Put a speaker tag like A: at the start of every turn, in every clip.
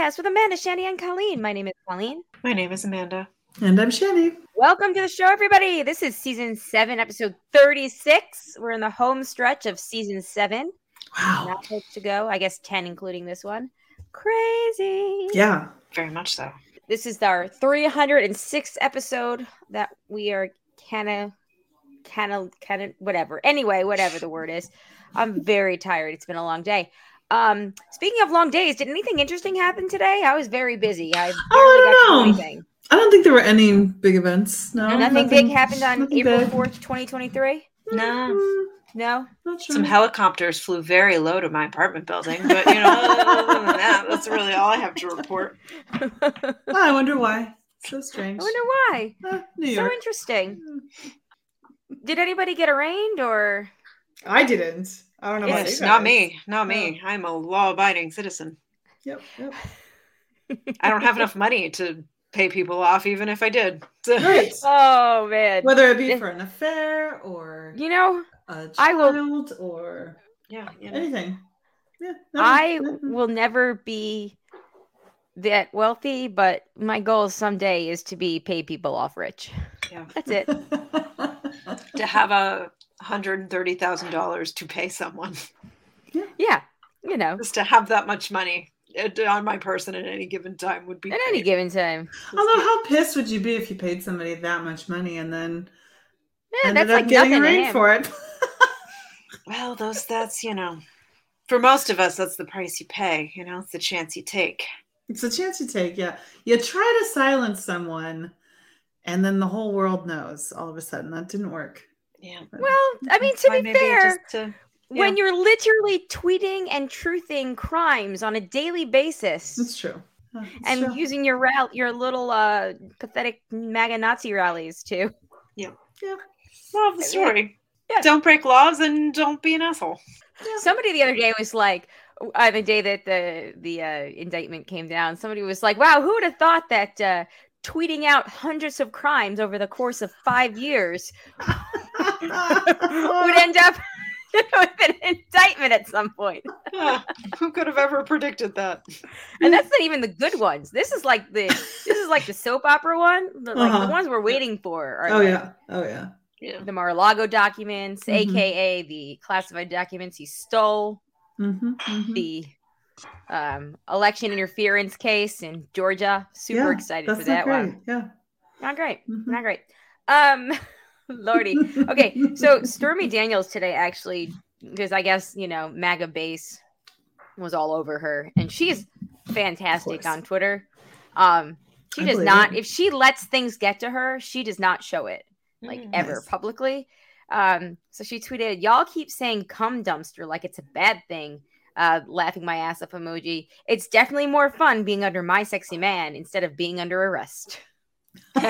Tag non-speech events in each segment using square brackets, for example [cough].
A: everybody, and welcome to the broadcast with Amanda, Shandy, and Colleen. My name is Colleen.
B: My name is Amanda.
C: And I'm Shandy.
A: Welcome to the show, everybody. This is season seven, episode 36. We're in the home stretch of season seven.
C: Wow.
A: Not much to go. I guess 10, including this one. Crazy.
C: Yeah.
B: Very much so.
A: This is our 306th episode that we are kind of, kind of, kind of, whatever. Anyway, whatever the word is. I'm very tired. It's been a long day. Um, speaking of long days, did anything interesting happen today? I was very busy. I barely
C: Oh,
A: got
C: I
A: to
C: don't
A: do
C: know.
A: anything.
C: I don't think there were any big events. No.
A: nothing, big happened on April 4th, 2023?
B: No.
C: Mm,
A: No?
C: not sure.
B: Some helicopters flew very low to my apartment building, but you know, other than that, that's really all I have to report. [laughs]
A: I
C: Oh, I wonder why. So strange.
A: I wonder why.
C: Uh, New
A: So interesting. Did anybody get arraigned or
C: I didn't. I don't know about
B: Yes, not me, not me. I'm a law-abiding citizen.
C: Yep. yep.
B: I don't have enough money to pay people off, even if I did.
C: Right. [laughs]
A: Oh man.
C: Whether it be for an affair or
A: You know,
C: a
A: I will-
C: child or
B: yeah, you know.
C: anything. Yeah. no,
A: I
C: no, no.
A: will never be that wealthy, but my goal someday is to be pay people off rich.
B: Yeah.
A: That's it. [laughs]
B: to have a hundred and thirty thousand dollars to pay someone,
A: Yeah. You know,
B: just to have that much money on my person at any given time would be
A: at any given time.
C: Although, how pissed would you be if you paid somebody that much money and then
A: Yeah,
C: ended
A: that's
C: up
A: like
C: getting
A: nothing to
C: for it? [laughs]
B: Well, those that's you know, for most of us, that's the price you pay. You know, it's the chance you take.
C: It's a chance you take, yeah. You try to silence someone, and then the whole world knows all of a sudden. That didn't work.
B: Yeah.
A: Well, I mean, to be fair,
B: just to-
A: when you're literally tweeting and truthing crimes on a daily basis
C: that's true. It's
A: and
C: true.
A: using your ral- your little uh pathetic MAGA Nazi rallies too. Yeah, yeah.
B: Well, the story.
A: Yeah.
B: Don't break laws and don't be an asshole.
A: Somebody the other day was like, uh, the day that the the uh, indictment came down, somebody was like, "Wow, who would have thought that uh, tweeting out hundreds of crimes over the course of five years [laughs] would end up [laughs] with an indictment at some point?"
B: Yeah. [laughs] Who could have ever predicted that?
A: And that's not even the good ones. This is like the this is like the soap opera one. The, like
C: Uh-huh.
A: the ones we're waiting for are
C: oh
A: like
C: yeah. Oh yeah.
B: Yeah.
A: the Mar-a-Lago documents,
C: Mhm.
A: aka the classified documents he stole.
C: Mm-hmm, mm-hmm.
A: the um, election interference case in Georgia. Super
C: Yeah,
A: excited for that
C: not
A: one.
C: Yeah.
A: Not great.
C: Mhm.
A: Not great. Um, [laughs] Lordy. Okay, so [laughs] Stormy Daniels today actually, because I guess you know MAGA base was all over her, and she's fantastic on Twitter. Um, she
C: I
A: does not.
C: it.
A: If she lets things get to her, she does not show it like
B: Mm.
A: ever
C: Nice.
A: publicly. Um, so she tweeted, "Y'all keep saying cum dumpster like it's a bad thing." Uh, laughing my ass off emoji. It's definitely more fun being under my sexy man instead of being under arrest. [laughs]
C: that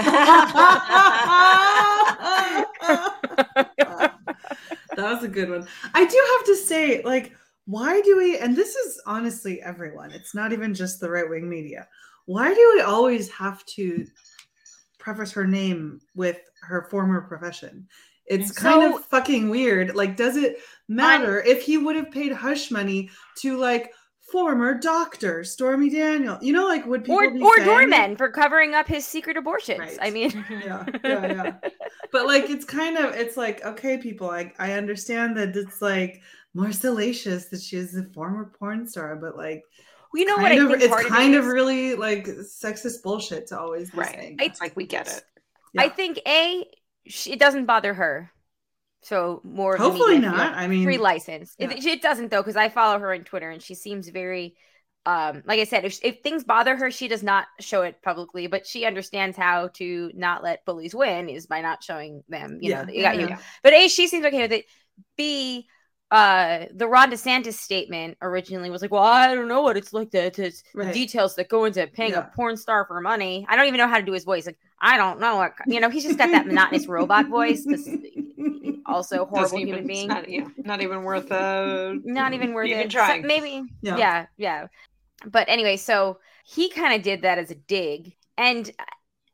C: was a good one. I do have to say, like, why do we, and this is honestly everyone, it's not even just the right wing media. Why do we always have to preface her name with her former profession? It's kind of fucking weird. Like, does it matter if he would have paid hush money to like former doctor Stormy Daniel? You know, like would people
A: or
C: be
A: or doormen for covering up his secret abortions.
C: Right.
A: I mean, [laughs]
C: Yeah, [laughs] yeah, yeah. but like it's kind of it's like okay people I, I understand that it's like more salacious that she's a former porn star but like
A: you know what I
C: of, it's
A: part of it
C: kind of really like sexist bullshit to always be
B: right.
C: saying
B: It's like we get it.
C: Yeah.
A: I think a she, it doesn't bother her. So more
C: hopefully not i mean
A: free license. It,
C: yeah.
A: it doesn't though because I follow her on Twitter and she seems very um like I said if if things bother her she does not show it publicly but she understands how to not let bullies win is by not showing them you
C: Yeah,
A: know you got
C: yeah,
A: you. But A, she seems okay with it. B, uh, the Ron DeSantis statement originally was like, "Well, I don't know what it's like to, to the
C: Right.
A: details that go into paying
C: Yeah.
A: a porn star for money." I don't even know how to do his voice. Like, I don't know. What, you know, he's just got that monotonous robot voice. [laughs] also horrible
B: Doesn't
A: human
B: even,
A: being.
B: Not, yeah, not even worth uh
A: Not even worth
B: even
A: it. So
B: trying.
A: maybe,
C: Yeah.
A: yeah, yeah. But anyway, so he kind of did that as a dig, and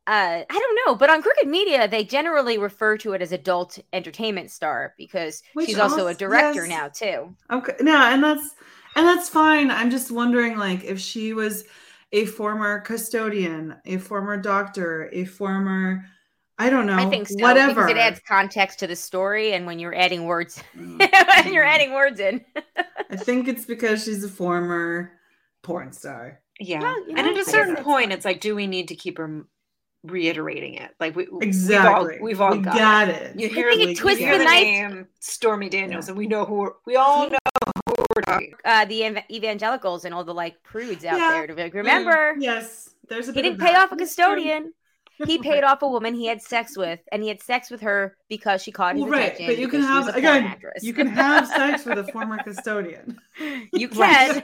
A: uh, I don't know, but on Crooked Media, they generally refer to it as adult entertainment star because
C: Which
A: she's also a director
C: yes.
A: now too.
C: okay no and that's And that's fine. I'm just wondering, like, if she was a former custodian, a former doctor, a former, I don't know,
A: I think so.
C: whatever.
A: Because it adds context to the story, and when you're adding words,
C: Mm. [laughs]
A: when you're adding words in,
C: I think it's because she's a former porn star.
B: Yeah.
A: Well, you
B: and at a certain point,
A: fine.
B: it's like, do we need to keep her reiterating it? Like we
C: Exactly.
B: We've all,
C: we
B: we've all got,
C: got
B: it.
C: it.
B: You
A: I
B: hear,
A: think it twists the
B: the
A: knife.
B: name Stormy Daniels,
C: Yeah.
B: and we know who we're, we all know who we're talking.
A: uh, the ev- evangelicals and all the like prudes out
C: Yeah.
A: there to be like, remember,
C: Yes, there's a
A: he
C: bit
A: didn't
C: of
A: pay
C: that.
A: off a
C: That's true.
A: custodian. [laughs] He paid off a woman he had sex with, and he had sex with her because she caught his
C: Well, right, but you can
A: because she was
C: have again.
A: actress.
C: You can have sex with a [laughs] former custodian.
A: you [laughs] can,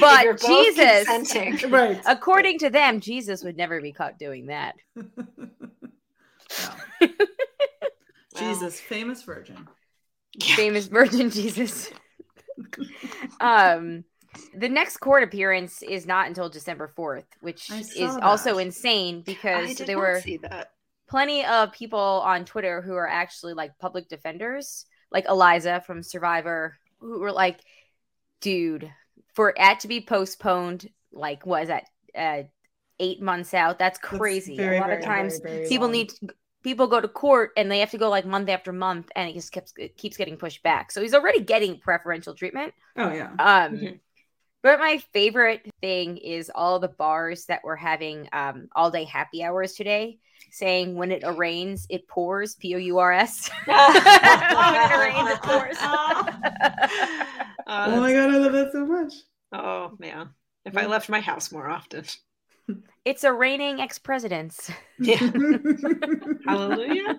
A: but Jesus,
B: consenting.
C: right.
A: according to them, Jesus would never be caught doing that.
C: No. Jesus, famous virgin.
B: Yeah.
A: famous virgin Jesus. um, the next court appearance is not until December fourth, which is
C: saw
A: also insane because there were
B: that.
A: plenty of people on Twitter who are actually like public defenders, like Eliza from Survivor, who were like, "Dude, for it to be postponed, like was that uh, eight months out? That's crazy.
C: very,
A: a lot
C: very,
A: of times."
C: very,
A: people
C: long.
A: need people go to court and they have to go like month after month and it just keeps it keeps getting pushed back so he's already getting preferential treatment
C: Oh yeah.
A: um
B: Mhm.
A: But my favorite thing is all the bars that were having um all day happy hours today saying when it rains it pours p-o-u-r-s [laughs] when it rains it pours [laughs]
B: Uh,
C: oh my god, I love that so much.
B: oh man. If I left my house more often. [laughs]
A: it's a raining ex-presidents
B: Yeah. Hallelujah.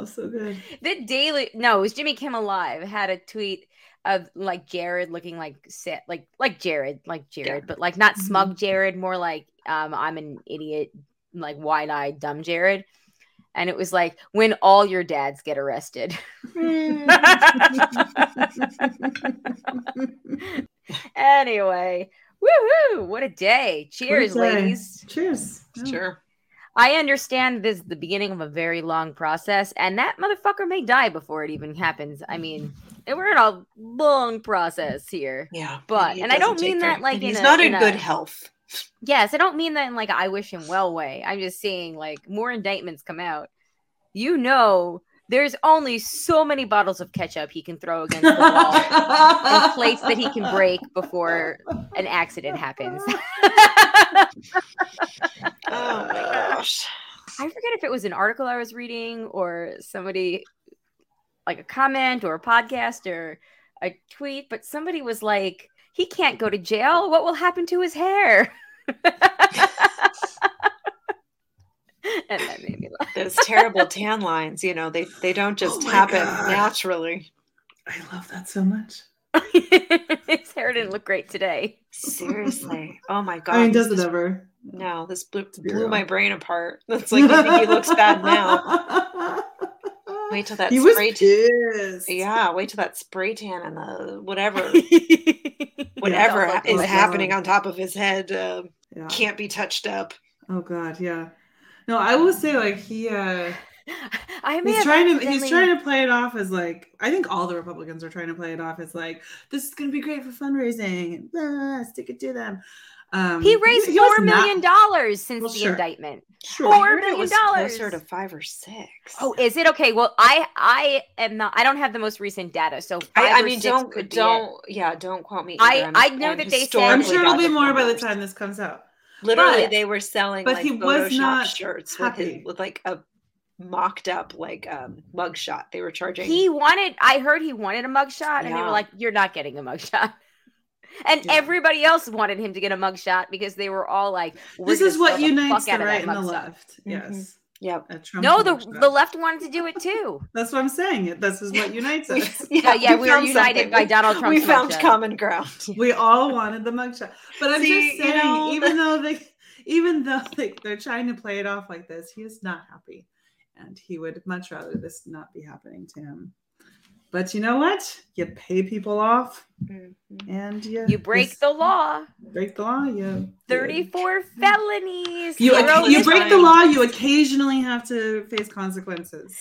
C: Oh, so good.
A: the daily no, it was Jimmy Kimmel Live had a tweet of like Jared looking like set like like Jared, like Jared, but like not smug Jared, more like um I'm an idiot, like wide eyed dumb Jared. And it was like when all your dads get arrested. [laughs] [laughs] anyway, woohoo! What a day! Cheers,
C: What a day.
A: ladies.
C: Cheers. Yeah.
B: Sure.
A: I understand this is the beginning of a very long process, and that motherfucker may die before it even happens. I mean, we're in a long process here.
B: Yeah.
A: But- and I don't mean that, like,
B: he's
A: a-
B: not
A: in
B: in good
A: a-
B: health.
A: Yes, I don't mean that in like I wish him well way. I'm just saying like more indictments come out. You know, there's only so many bottles of ketchup he can throw against the wall and [laughs] plates that he can break before an accident happens. [laughs]
B: Oh my gosh.
A: I forget if it was an article I was reading or somebody like a comment or a podcast or a tweet, but somebody was like, he can't go to jail. What will happen to his hair? [laughs] [laughs] and that made me laugh.
B: Those terrible tan lines, you know, they they don't just
C: Oh
B: happen
C: God.
B: naturally.
C: I love that so much. [laughs]
A: his hair didn't look great today.
B: Seriously. Oh my god.
C: I mean, does
B: this
C: it
B: is-
C: ever?
B: No, this blew, blew my brain apart. That's like you think he looks bad now. [laughs] Wait till that
C: he
B: spray tan. Yeah, wait till that spray tan and the whatever
A: Whatever.
B: whatever
A: Yeah,
B: is happening on top of his head uh,
C: Yeah.
B: can't be touched up.
C: Oh god, yeah. No, I will say like he uh [laughs]
A: I may
C: he's
A: have
C: trying to he's trying to play it off as like I think all the Republicans are trying to play it off as like this is gonna be great for fundraising and ah, stick it to them. Um
A: He raised
C: he was
A: four
C: not-
A: dollars since
C: Well,
A: the
C: sure.
A: indictment.
C: Sure.
B: I
A: Four
B: heard it was
A: dollars.
B: closer to five or six.
A: Oh, is it okay? Well, I I am not. I don't have the most recent data, so five
B: I, I
A: or
B: mean,
A: six
B: don't
A: could
B: don't yeah, don't quote me.
A: I-
B: either. I'm-
A: I know
B: I'm
A: that they said-
C: I'm sure it'll be
B: with
C: more by the time this comes out.
B: Literally,
A: But-
B: they were selling
C: but
B: like
C: he was
B: Photoshop
C: not
B: shirts with, his, with like a mocked up like um mugshot. They were charging.
A: He wanted. I heard he wanted a mugshot, and they were like, "You're not getting a mugshot." [laughs] And
C: Yeah.
A: everybody else wanted him to get a mugshot because they were all like,
C: This is what unites the right and the
A: mugshot."
C: left.
B: Mhm.
C: Yes.
B: Yep.
C: A Trump
A: No, the
C: mugshot.
A: the left wanted to do it too. [laughs]
C: That's what I'm saying. This is what [laughs] unites us. [laughs]
A: Yeah, yeah, we were united
B: something.
A: by Donald Trump.
B: We found
A: mugshot.
B: common ground.
C: we all wanted the mugshot. But I'm
B: See,
C: just
B: you
C: saying,
B: know,
C: even though they even though they, they're trying to play it off like this, he is not happy. And he would much rather this not be happening to him. But you know what? You mm. pay people off mm-hmm. and you
A: You break
C: this-
A: the law.
C: break the law. You
A: Thirty-four felonies.
C: You, you break the law, you occasionally have to face consequences.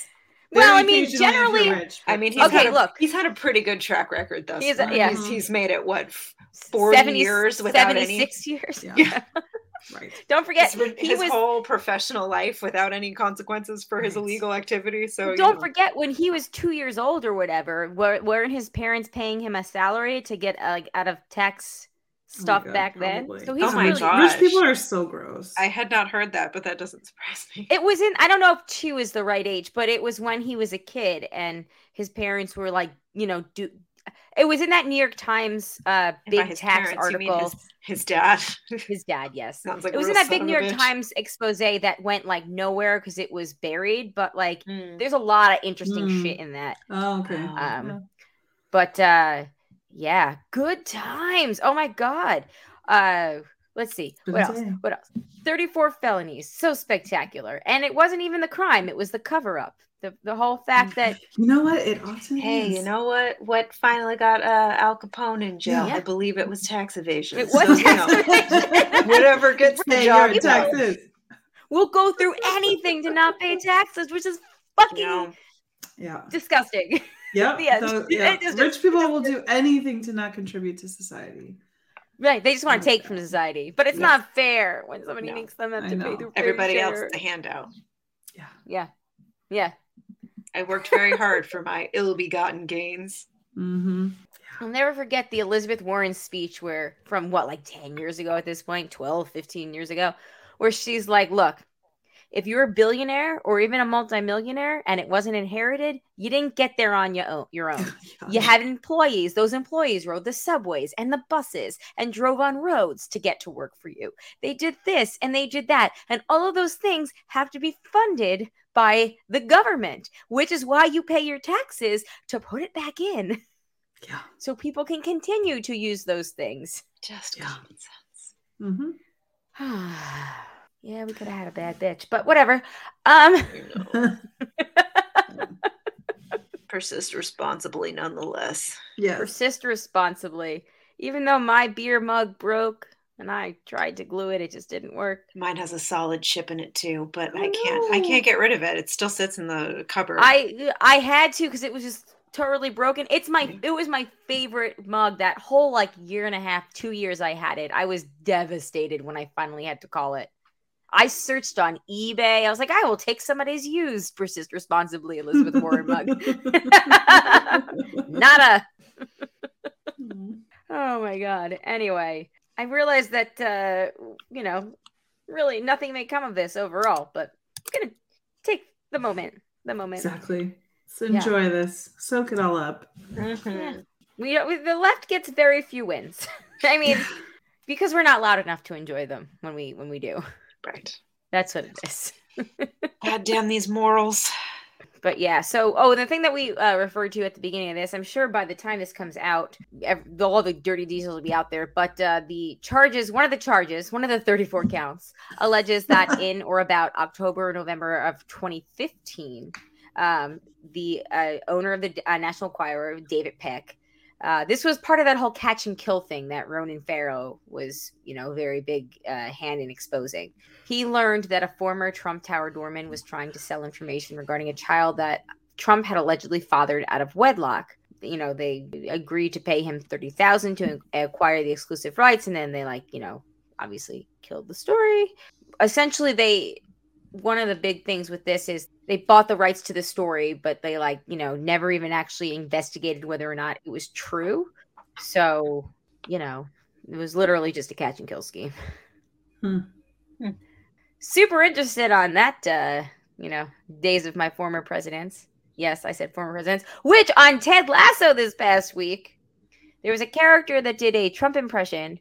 A: Well, I mean,
C: occasionally if you're
A: generally-
C: rich,
B: I mean, he's
A: Okay,
B: a,
A: look.
B: he's had a pretty good track record thus
A: He's-
B: far.
A: yeah.
B: He's, he's made it what f- 40
A: 70
B: years without any
A: 76 years.
C: Yeah.
B: Yeah.
C: Right.
A: Don't forget,
B: his,
A: he
B: his
A: was.
B: whole professional life without any consequences for his
C: Right.
B: illegal activity. So
A: Don't
B: know.
A: forget when he was two years old or whatever. Were, weren't his parents paying him a salary to get uh, like out of tax
C: Oh
A: stuff
C: God,
A: back
C: probably.
A: then? So he's
B: Oh my
A: really.
B: God.
C: Rich people are so gross.
B: I had not heard that, but that doesn't surprise me.
A: It was in. I don't know if she was the right age, but it was when he was a kid, and his parents were like, you know, do. It was in that New York Times uh, big
B: his
A: tax
B: parents,
A: article.
B: His, his dad. [laughs]
A: His dad, yes.
B: Sounds like
A: it was in that big New York
B: bitch.
A: Times expose that went like nowhere because it was buried, but like
B: Mm.
A: there's a lot of interesting
C: Mm.
A: shit in that.
C: oh, okay.
B: Um,
C: Yeah.
A: But uh yeah, good times. Oh my god. Uh let's see.
C: Good
A: What else? What else? 34 felonies. So spectacular. And it wasn't even the crime, it was the cover up. The the whole fact that
C: You know what? It often
B: Hey,
C: is.
B: you know what? What finally got uh, Al Capone in jail?
A: Yeah.
B: I believe it was tax evasion.
A: It
B: So,
A: was [laughs]
B: you
A: tax
B: know,
A: evasion.
B: Whatever gets the
C: Hey,
B: job
C: taxes.
A: we'll go through anything to not pay taxes, which is fucking
B: You
C: Yeah.
A: disgusting. [laughs]
C: Yep. [laughs]
A: Yeah,
C: those-
A: it
C: yeah.
A: just-
C: Rich people will do anything to not contribute to society.
A: Right. They just want to take from society. But it's
C: Yeah.
A: not fair when somebody
B: No.
A: makes them have
C: I
A: to pay
C: know.
A: their
B: everybody
A: fair
B: else
A: share.
B: the handout.
C: Yeah.
A: Yeah. Yeah.
B: I worked very hard for my ill-begotten gains.
C: Mm-hmm.
A: I'll never forget the Elizabeth Warren speech where from what like 10 years ago at this point, 12, 15 years ago, where she's like, "Look, if you're a billionaire or even a multimillionaire and it wasn't inherited, you didn't get there on your own, your own. [laughs] You had employees. Those employees rode the subways and the buses and drove on roads to get to work for you. They did this and they did that. And all of those things have to be funded by the government, which is why you pay your taxes to put it back in
C: Yeah.
A: so people can continue to use those things.
B: Just
C: Yeah.
B: common sense.
C: Mm-hmm. [sighs]
A: yeah, we could have had a bad bitch, but whatever. Um [laughs]
B: persist responsibly nonetheless.
C: Yeah.
A: persist responsibly. Even though my beer mug broke and I tried to glue it, it just didn't work.
B: Mine has a solid chip in it too, but
C: Oh,
B: I can't. I
C: oh,
B: can't get rid of it. It still sits in the cupboard.
A: I uh, I had to because it was just totally broken. It's my it was my favorite mug that whole like year and a half, two years I had it. I was devastated when I finally had to call it. I searched on eBay. I was like, I will take somebody's used persist responsibly Elizabeth Warren mug. [laughs] Nada. [laughs] [laughs] Oh my god. Anyway, I realized that uh you know, really nothing may come of this overall, but I'm gonna take the moment. The moment.
C: exactly. Let's enjoy this. Soak it all up.
B: Mhm.
A: Yeah. We, we the left gets very few wins. [laughs] I mean, [laughs] because we're not loud enough to enjoy them when we when we do.
B: Right.
A: That's what it is. [laughs]
B: God damn these morals.
A: But yeah, so oh, the thing that we uh, referred to at the beginning of this, I'm sure by the time this comes out, ev- all the dirty details will be out there. But uh, the charges, one of the charges, one of the 34 counts, alleges that [laughs] in or about October or November of 2015, um, the uh, owner of the uh, National Enquirer, David Pecker, uh, this was part of that whole catch and kill thing that Ronan Farrow was, you know, very big uh, hand in exposing. He learned that a former Trump Tower doorman was trying to sell information regarding a child that Trump had allegedly fathered out of wedlock. You know, they agreed to pay him thirty thousand to acquire the exclusive rights, and then they like, you know, obviously killed the story. Essentially, they one of the big things with this is they bought the rights to the story, but they like, you know, never even actually investigated whether or not it was true. So, you know, it was literally just a catch and kill scheme.
C: Hmm.
B: Hmm.
A: Super interested on that uh, you know, days of my former presidents. Yes, I said former presidents, which on Ted Lasso this past week, there was a character that did a Trump impression,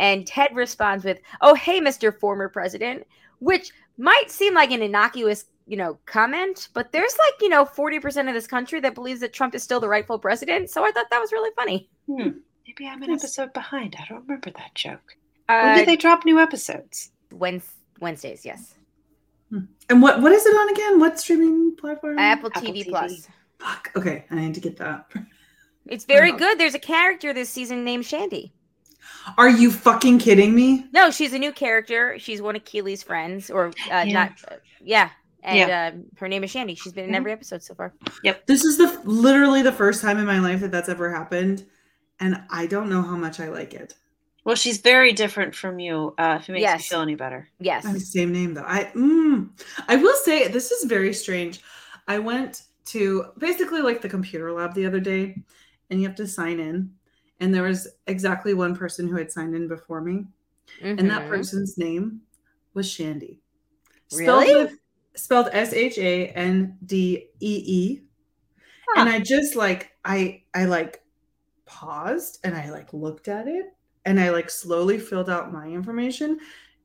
A: and Ted responds with, Oh, hey, Mr. Former President, which might seem like an innocuous, you know, comment, but there's like, you know, 40% of this country that believes that Trump is still the rightful president. So I thought that was really funny.
B: Hmm. Maybe I'm an
C: Yes.
B: episode behind. I don't remember that joke.
A: Uh,
B: when did they drop new episodes?
A: Wednes- Wednesdays, yes.
C: And what what is it on again? What streaming platform?
A: Apple,
B: Apple
A: TV,
B: TV.
A: Plus.
C: Fuck. Okay, I need to get that.
A: It's very good. There's a character this season named Shandy.
C: Are you fucking kidding me?
A: No, she's a new character. She's one of Keeley's friends, or uh,
B: Yeah.
A: not. Uh, yeah, and uh, her name is Shandy. She's been in
B: Mhm.
A: every episode so far. Yep.
C: This is the literally the first time in my life that that's ever happened, and I don't know how much I like it.
B: Well, she's very different from you. Uh, if it makes
A: Yes.
B: you feel any better.
A: Yes.
C: I mean, same name though. I mm, I will say this is very strange. I went to basically like the computer lab the other day, and you have to sign in, and there was exactly one person who had signed in before me, and that
A: Mhm.
C: person's name was Shandy.
A: Really?
C: with- spelled S H A N D E E. And I just like I I like paused and I like looked at it and I like slowly filled out my information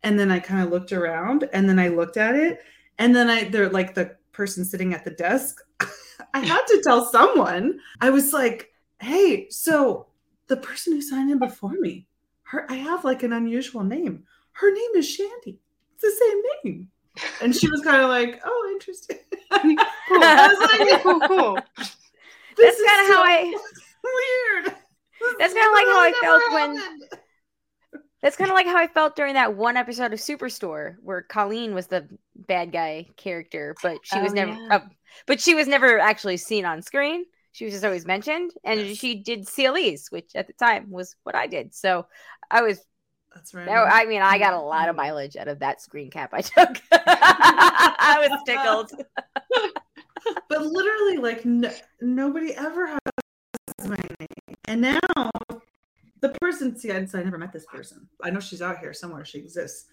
C: and then I kind of looked around and then I looked at it and then I they're like the person sitting at the desk. [laughs] I had to tell someone. I was like, "Hey, so the person who signed in before me, her I have like an unusual name. Her name is Shandy. It's the same name." And she was kind of like, "Oh, interesting." [laughs]
B: Cool.
C: I was like,
B: cool, cool.
A: That's
C: This is
A: kind of how I. [laughs]
C: weird.
A: That's kinda like how I felt
C: never
A: when- That's kind of like how I felt during that one episode of Superstore where Colleen was the bad guy character, but she was
B: Oh,
A: never.
B: yeah.
A: uh, but she was never actually seen on screen. She was just always mentioned, and
C: Yes.
A: she did CLEs, which at the time was what I did. So I was.
C: That's right.
A: that- I mean, I got a lot of mm. mileage out of that screen cap I took. [laughs] I was tickled. [laughs]
C: but literally, like no, nobody ever has my name, and now the person. See, I, I never met this person. I know she's out here somewhere. She exists,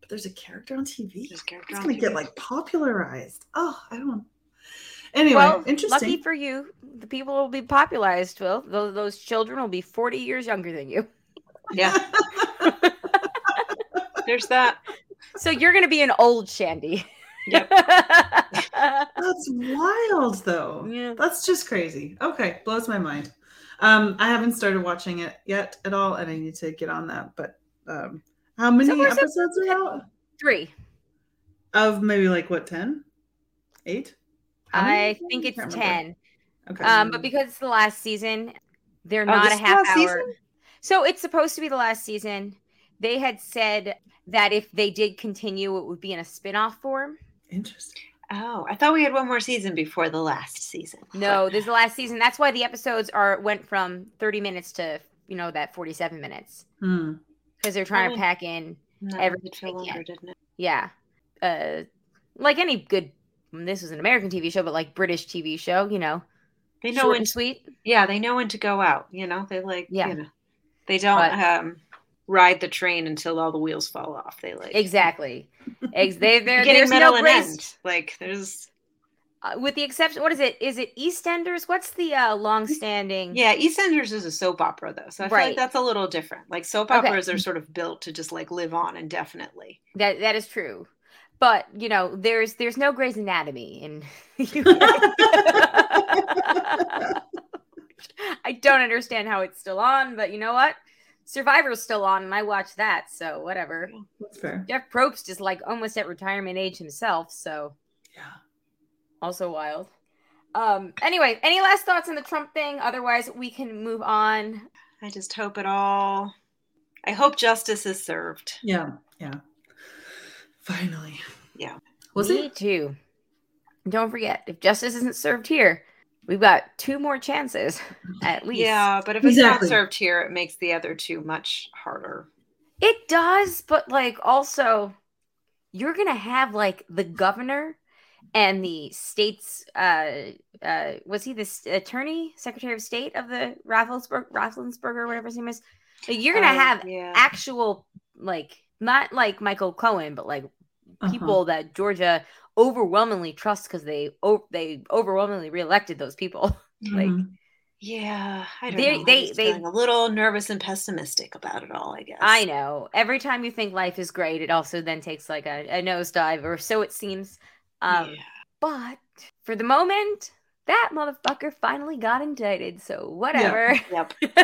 C: but there's a character on TV.
B: This
C: It's gonna
B: TV.
C: get like popularized. Oh, I don't. Anyway,
A: well,
C: interesting.
A: lucky for you, the people will be popularized. Will those, those children will be forty years younger than you.
B: Yeah, [laughs] there's that.
A: So you're gonna be an old Shandy.
B: Yep. [laughs]
C: That's wild, though.
A: Yeah.
C: That's just crazy. Okay, blows my mind. Um, I haven't started watching it yet at all, and I need to get on that. But um, how many
A: So far, so
C: episodes are out?
A: Three.
C: Of maybe like what ten, eight? How many?
A: I think it's
C: can't remember.
A: ten.
C: Okay.
A: Um, but because it's the last season, they're
B: Oh,
A: not a half hour.
B: season?
A: So it's supposed to be the last season. They had said that if they did continue, it would be in a spin-off form.
C: Interesting.
B: Oh, I thought we had one more season before the last season.
A: No, this is the last season. That's why the episodes are went from 30 minutes to you know that 47 minutes
C: Hmm.
A: because they're trying to
B: Oh.
A: pack in
B: No,
A: Every-
B: it feel
A: they
B: longer,
A: can't.
B: didn't it?
A: yeah uh like any good this was an american tv show but like british tv show you know
B: They know
A: short
B: when.
A: and sweet
B: Yeah, they know when to go out. You know, they like.
A: Yeah.
B: You know, they don't
A: But-
B: um ride the train until all the wheels fall off. They like
A: exactly Ex- they, [laughs] there's no grace
B: end. Like there's
A: uh, with the exception what is it is it eastenders what's the uh long-standing
B: yeah. EastEnders is a soap opera though, so I feel
A: Right.
B: like that's a little different. Like soap
A: Okay.
B: operas are sort of built to just like live on indefinitely.
A: that that is true but you know there's there's no Grey's Anatomy in [laughs] [laughs] I don't understand how it's still on, but you know what? Survivor's still on, and I watch that, so whatever.
C: That's fair.
A: Jeff Probst is like almost at retirement age himself, so
C: Yeah.
A: also wild. Um. Anyway, any last thoughts on the Trump thing? Otherwise, we can move on.
B: I just hope it all. I hope justice is served.
C: Yeah. Yeah. Finally.
B: Yeah.
C: Was
A: Me
C: it?
A: too. Don't forget, if justice isn't served here, we've got two more chances [laughs] at least.
B: Yeah, but if it's
C: Exactly.
B: not served here, it makes the other two much harder.
A: It does, but like also you're gonna have like the governor and the state's uh uh was he the attorney secretary of state of the Rafflesburg Rafflensburg or whatever his name is like, you're gonna
B: Oh,
A: have
B: yeah.
A: actual like not like Michael Cohen but like
C: Uh-huh.
A: people that Georgia overwhelmingly trust because they o- they overwhelmingly reelected those people [laughs] like
C: Mhm.
B: Yeah, I don't
A: They-
B: know.
A: they-
B: I'm
A: they-
B: a little nervous and pessimistic about it all. I guess.
A: I know. Every time you think life is great, it also then takes like a, a nosedive, or so it seems. Um,
B: Yeah.
A: But for the moment, that motherfucker finally got indicted. So whatever.
B: Yep. [laughs]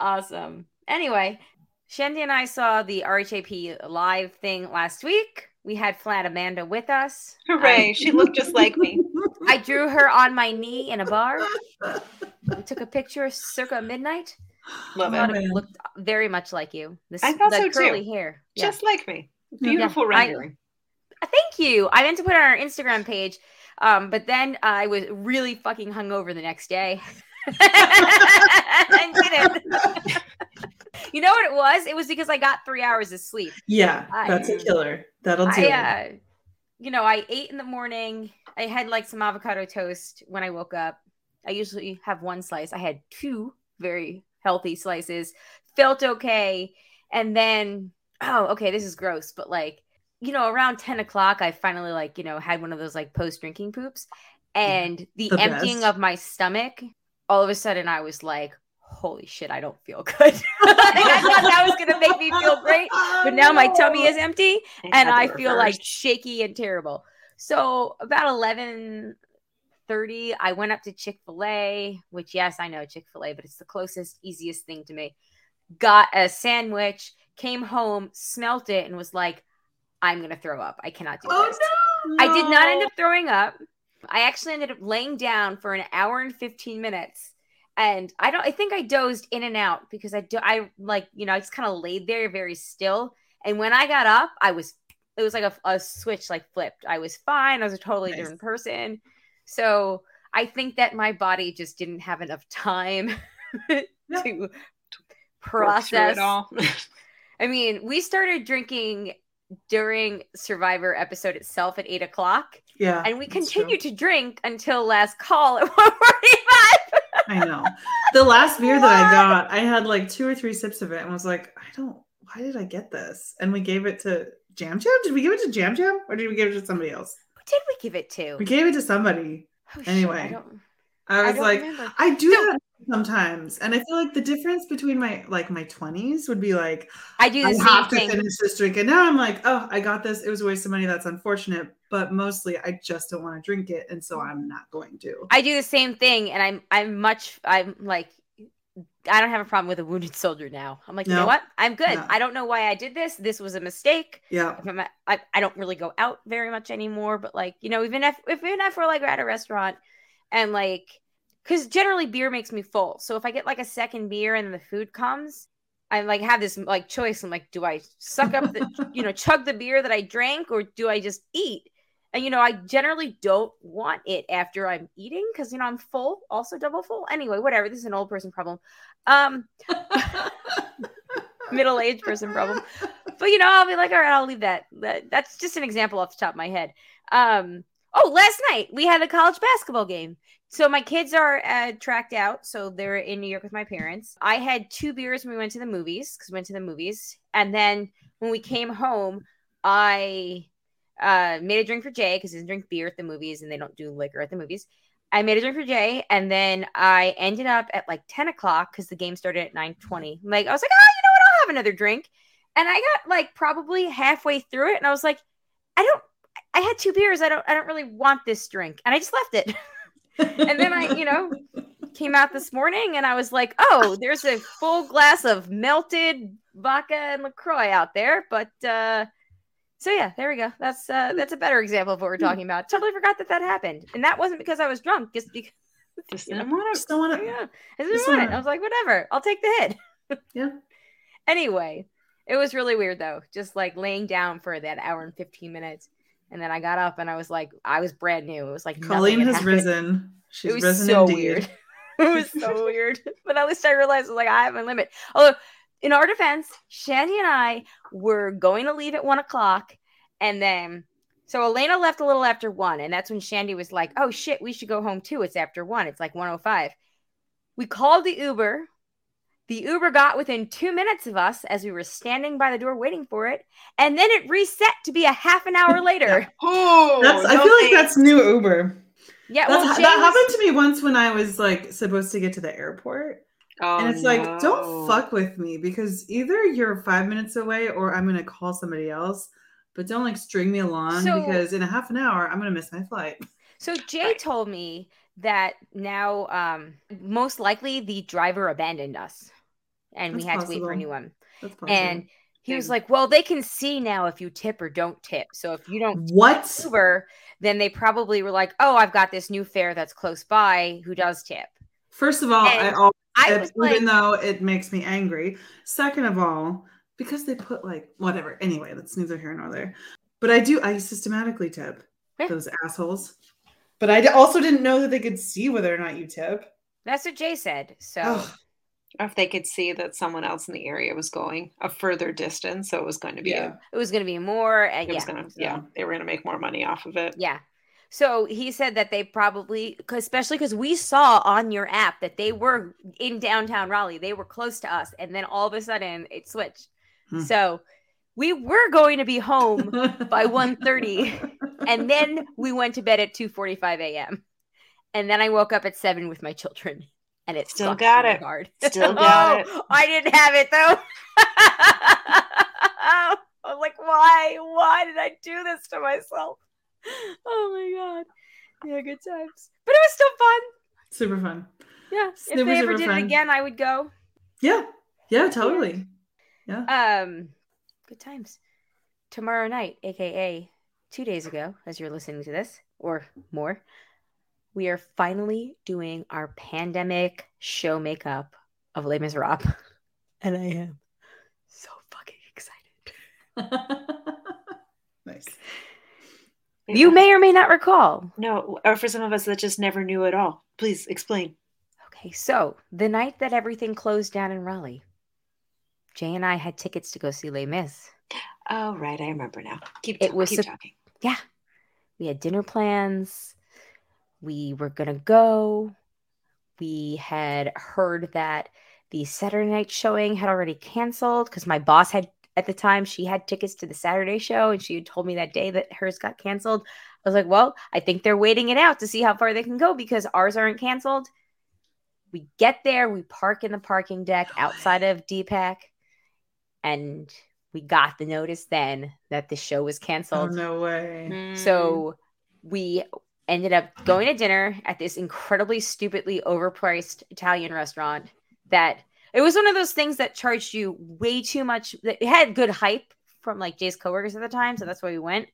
A: awesome. Anyway, Shandy and I saw the RHAP live thing last week. We had Flat Amanda with us.
B: Hooray! she looked just like me. [laughs]
A: I drew her on my knee in a bar. We took a picture circa midnight.
B: Love
A: Thought
B: it.
A: it looked very much like you. This,
B: I thought so, too.
A: curly hair. Yeah.
B: Just like me. Beautiful
A: Yeah, I-
B: rendering.
A: Thank you. I meant to put it on our Instagram page, um, but then I was really fucking hungover the next day. [laughs] and didn't. [laughs] you know what it was? It was because I got three hours of sleep.
C: Yeah,
A: I-
C: that's a killer. That'll do Yeah.
A: uh, you know, I ate in the morning. I had like some avocado toast when I woke up. I usually have one slice. I had two very healthy slices. Felt okay, and then oh, okay, this is gross, but like you know, around ten o'clock, I finally like you know had one of those like post drinking poops, and the,
C: the
A: emptying
C: best.
A: of my stomach. All of a sudden, I was like, "Holy shit, I don't feel [laughs] good." like, I thought that was gonna make me feel great, but now my tummy is [laughs] empty and I feel like shaky and terrible. So about eleven thirty, I went up to Chick Fil A, which yes, I know Chick Fil A, but it's the closest, easiest thing to me. Got a sandwich, came home, smelt it, and was like, "I'm gonna throw up. I cannot do
C: Oh
A: this."
C: no!
A: I did not end up throwing up. I actually ended up laying down for an hour and 15 minutes. And I don't I think I dozed in and out because I do I like, you know, I just kind of laid there very still. And when I got up, I was it was like a, a switch like flipped. I was fine. I was a totally
C: Nice.
A: different person. So I think that my body just didn't have enough time [laughs] to process
B: it all. [laughs] [laughs]
A: I mean, we started drinking during Survivor episode itself at eight o'clock,
C: Yeah,
A: and we
C: that's true.
A: continued to drink until last call at one forty-five.
C: I know. The last beer that I got, I had like two or three sips of it and was like, I don't. Why did I get this? And we gave it to Jam Jam. Did we give it to Jam Jam or did we give it to somebody else?
A: Who did we give it to?
C: We gave it to somebody.
A: Oh, shit,
C: anyway,
A: I, don't,
C: I
A: I
C: was
A: don't
C: like,
A: remember.
C: I do
A: So-
C: that sometimes, and I feel like the difference between my like my twenties would be like
A: I do the
C: I have to
A: thing.
C: finish this drink, and now I'm like, oh, I got this. It was a waste of money. That's unfortunate, but mostly I just don't want to drink it, and so I'm not going to.
A: I do the same thing, and I'm I'm much I'm like I don't have a problem with a wounded soldier now. I'm like, you know what? I'm good.
C: No.
A: I don't know why I did this. This was a mistake.
C: Yeah,
A: at, I, I don't really go out very much anymore, but like, you know, even if, if even if we're like at a restaurant and like, cause generally beer makes me full. So if I get like a second beer and the food comes, I like have this like choice. I'm like, do I suck up the, [laughs] you know, chug the beer that I drank or do I just eat? And, you know, I generally don't want it after I'm eating because, you know, I'm full, also double full. Anyway, whatever. This is an old person problem. Um, [laughs] middle aged person problem. But you know, I'll be like, all right, I'll leave that. that. That's just an example off the top of my head. Um, oh, last night we had the college basketball game. So my kids are uh, tracked out, so they're in New York with my parents. I had two beers when we went to the movies because we went to the movies, and then when we came home, I uh, made a drink for Jay because he doesn't drink beer at the movies, and they don't do liquor at the movies. I made a drink for Jay, and then I ended up at like ten o'clock because the game started at nine twenty. Like I was like, oh, you know what? I'll have another drink. And I got like probably halfway through it, and I was like, I don't. I had two beers. I don't. I don't really want this drink, and I just left it. [laughs] and then I, you know, came out this morning, and I was like, oh, there's a full glass of melted vodka and Lacroix out there. But uh so yeah, there we go. That's uh that's a better example of what we're talking about. Totally forgot that that happened, and that wasn't because I was drunk, just because.
B: Just
A: know,
B: didn't want
C: just don't want to.
A: yeah, I
C: just
A: want it. I was like, whatever, I'll take the hit. [laughs]
C: Yeah.
A: Anyway, it was really weird though, just like laying down for that hour and fifteen minutes, and then I got up and I was like, I was brand new. It was like
C: Colleen has
A: happened.
C: risen. She's
A: it was
C: risen
A: so
C: indeed.
A: weird. [laughs] it was so [laughs] weird. But at least I realized like I have my limit. Although, in our defense, Shandy and I were going to leave at one o'clock, and then so Elena left a little after one, and that's when Shandy was like, "Oh shit, we should go home too. It's after one. It's like one o five. We called the Uber. The Uber got within two minutes of us as we were standing by the door waiting for it, and then it reset to be a half an hour later. [laughs]
B: Oh,
C: That's. I
B: no
C: feel like that's new Uber.
A: yeah, well, Jay
C: that happened to me once when I was like supposed to get to the airport.
B: Oh,
C: and it's like, don't fuck with me because either you're five minutes away or I'm gonna call somebody else. But don't like string me along
A: So-
C: because in a half an hour I'm gonna miss my flight.
A: So Jay
B: Right.
A: told me that now um most likely the driver abandoned us and we
C: That's
A: had to wait for a new one. And he was like, "Well, they can see now if you tip or don't tip. So if you don't
C: what?
A: Uber, then they probably were like, "Oh, I've got this new fare that's close by who does tip."
C: First of all, I
A: And
C: always
A: I
C: tip,
A: like,
C: even though it makes me angry. Second of all, because they put like whatever. Anyway, that's neither here nor there. But I do. I systematically tip
A: Yeah.
C: those assholes. But I also didn't know that they could see whether or not you tip.
A: That's what Jay said. So
C: Ugh.
B: If they could see that someone else in the area was going a further distance, so it was going to be,
C: yeah.
A: it was going to be more. And
B: it
A: yeah,
B: was gonna,
A: so-
B: yeah, they were going to make more money off of it.
A: Yeah. So he said that they probably, 'cause- especially because we saw on your app that they were in downtown Raleigh, they were close to us, and then all of a sudden it switched.
C: Hmm.
A: So we were going to be home, by [laughs] 1:30, and then we went to bed at two forty-five a.m. And then I woke up at seven with my children, and it
B: Still got
A: really
B: it.
A: Hard.
B: Still [laughs] got it.
A: Oh, I didn't have it though. [laughs] I was like, why? Why did I do this to myself? Oh my god. Yeah, good times. But it was still fun.
C: Super fun.
A: Yeah. if they ever did
C: fun.
A: it again, I would go.
C: Yeah. Yeah, totally. Yeah.
A: Um, good times. Tomorrow night, aka two days ago, as you're listening to this, or more, we are finally doing our pandemic show makeup of Les Miserables. And I am so fucking excited. [laughs]
C: nice.
A: You may or may not recall.
B: No, or for some of us that just never knew at all. Please explain.
A: Okay, so the night that everything closed down in Raleigh, Jay and I had tickets to go see Les Mis.
B: Oh, right, I remember now. Keep,
A: It
B: ta-
A: was
B: keep
A: sup-
B: talking.
A: Yeah. We had dinner plans. We were going to go. We had heard that the Saturday night showing had already canceled because my boss had, at the time, she had tickets to the Saturday show and she had told me that day that hers got canceled. I was like, well, I think they're waiting it out to see how far they can go because ours aren't canceled. We get there, we park in the parking deck outside of DPAC, and we got the notice then that the show was
C: Oh,
A: canceled.
C: no way.
B: Mm.
A: So we ended up going to dinner at this incredibly stupidly overpriced Italian restaurant that it was one of those things that charged you way too much. It had good hype from like Jay's coworkers at the time, so that's why we went.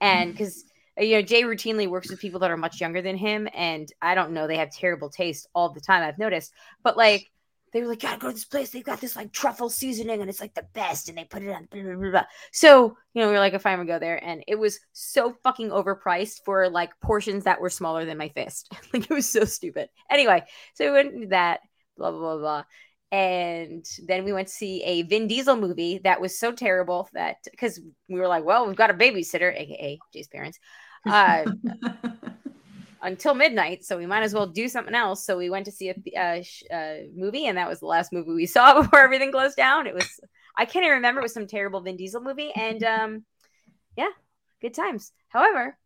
A: And because you know Jay routinely works with people that are much younger than him, and I don't know they have terrible taste all the time. I've noticed, but like they were like, "Gotta go to this place. They've got this like truffle seasoning, and it's like the best." And they put it on. Blah, blah, blah. So you know we are like, "If I'm gonna go there," and it was so fucking overpriced for like portions that were smaller than my fist. [laughs] like it was so stupid. Anyway, so we went into that. Blah blah blah blah. And then we went to see a Vin Diesel movie that was so terrible that because we were like, well, we've got a babysitter, aka Jay's parents, [laughs] uh, until midnight, so we might as well do something else. So we went to see a uh, sh- uh, movie, and that was the last movie we [laughs] saw before everything closed down. It was I can't even remember. It was some terrible Vin Diesel movie, and um, yeah, good times. However,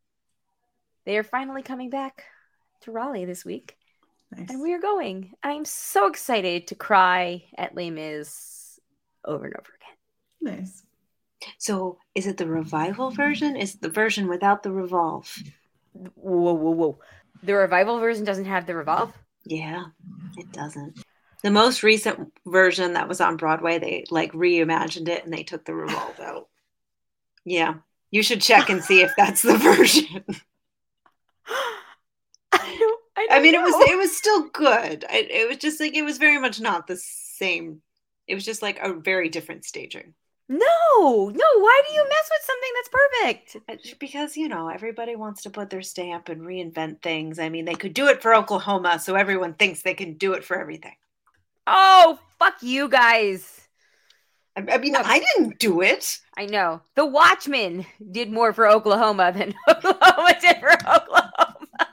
A: they are finally coming back to Raleigh this week,
C: nice.
A: and we are going. I'm so excited to cry at Les Mis over and over again.
C: nice.
B: So is it the revival version? Is it the version without the revolve?
A: Whoa, whoa, whoa! The revival version doesn't have the revolve.
B: Yeah, it doesn't. The most recent version that was on Broadway, they like reimagined it and they took the revolve [laughs] out. Yeah. You should check and see if that's the [laughs] version. [laughs]
A: I don't. I,
B: I
A: don't
B: mean, it was it was still good. I, it was just like it was very much not the same. It was just like a very different staging.
A: No, no. Why do you mess with something that's perfect?
B: Uh, Because you know everybody wants to put their stamp and reinvent things. I mean, they could do it for Oklahoma, so everyone thinks they can do it for everything.
A: Oh, fuck you guys.
B: I, I mean,
A: Look.
B: I didn't do it.
A: I know. The Watchmen did more for Oklahoma than [laughs] Oklahoma did for Oklahoma. [laughs]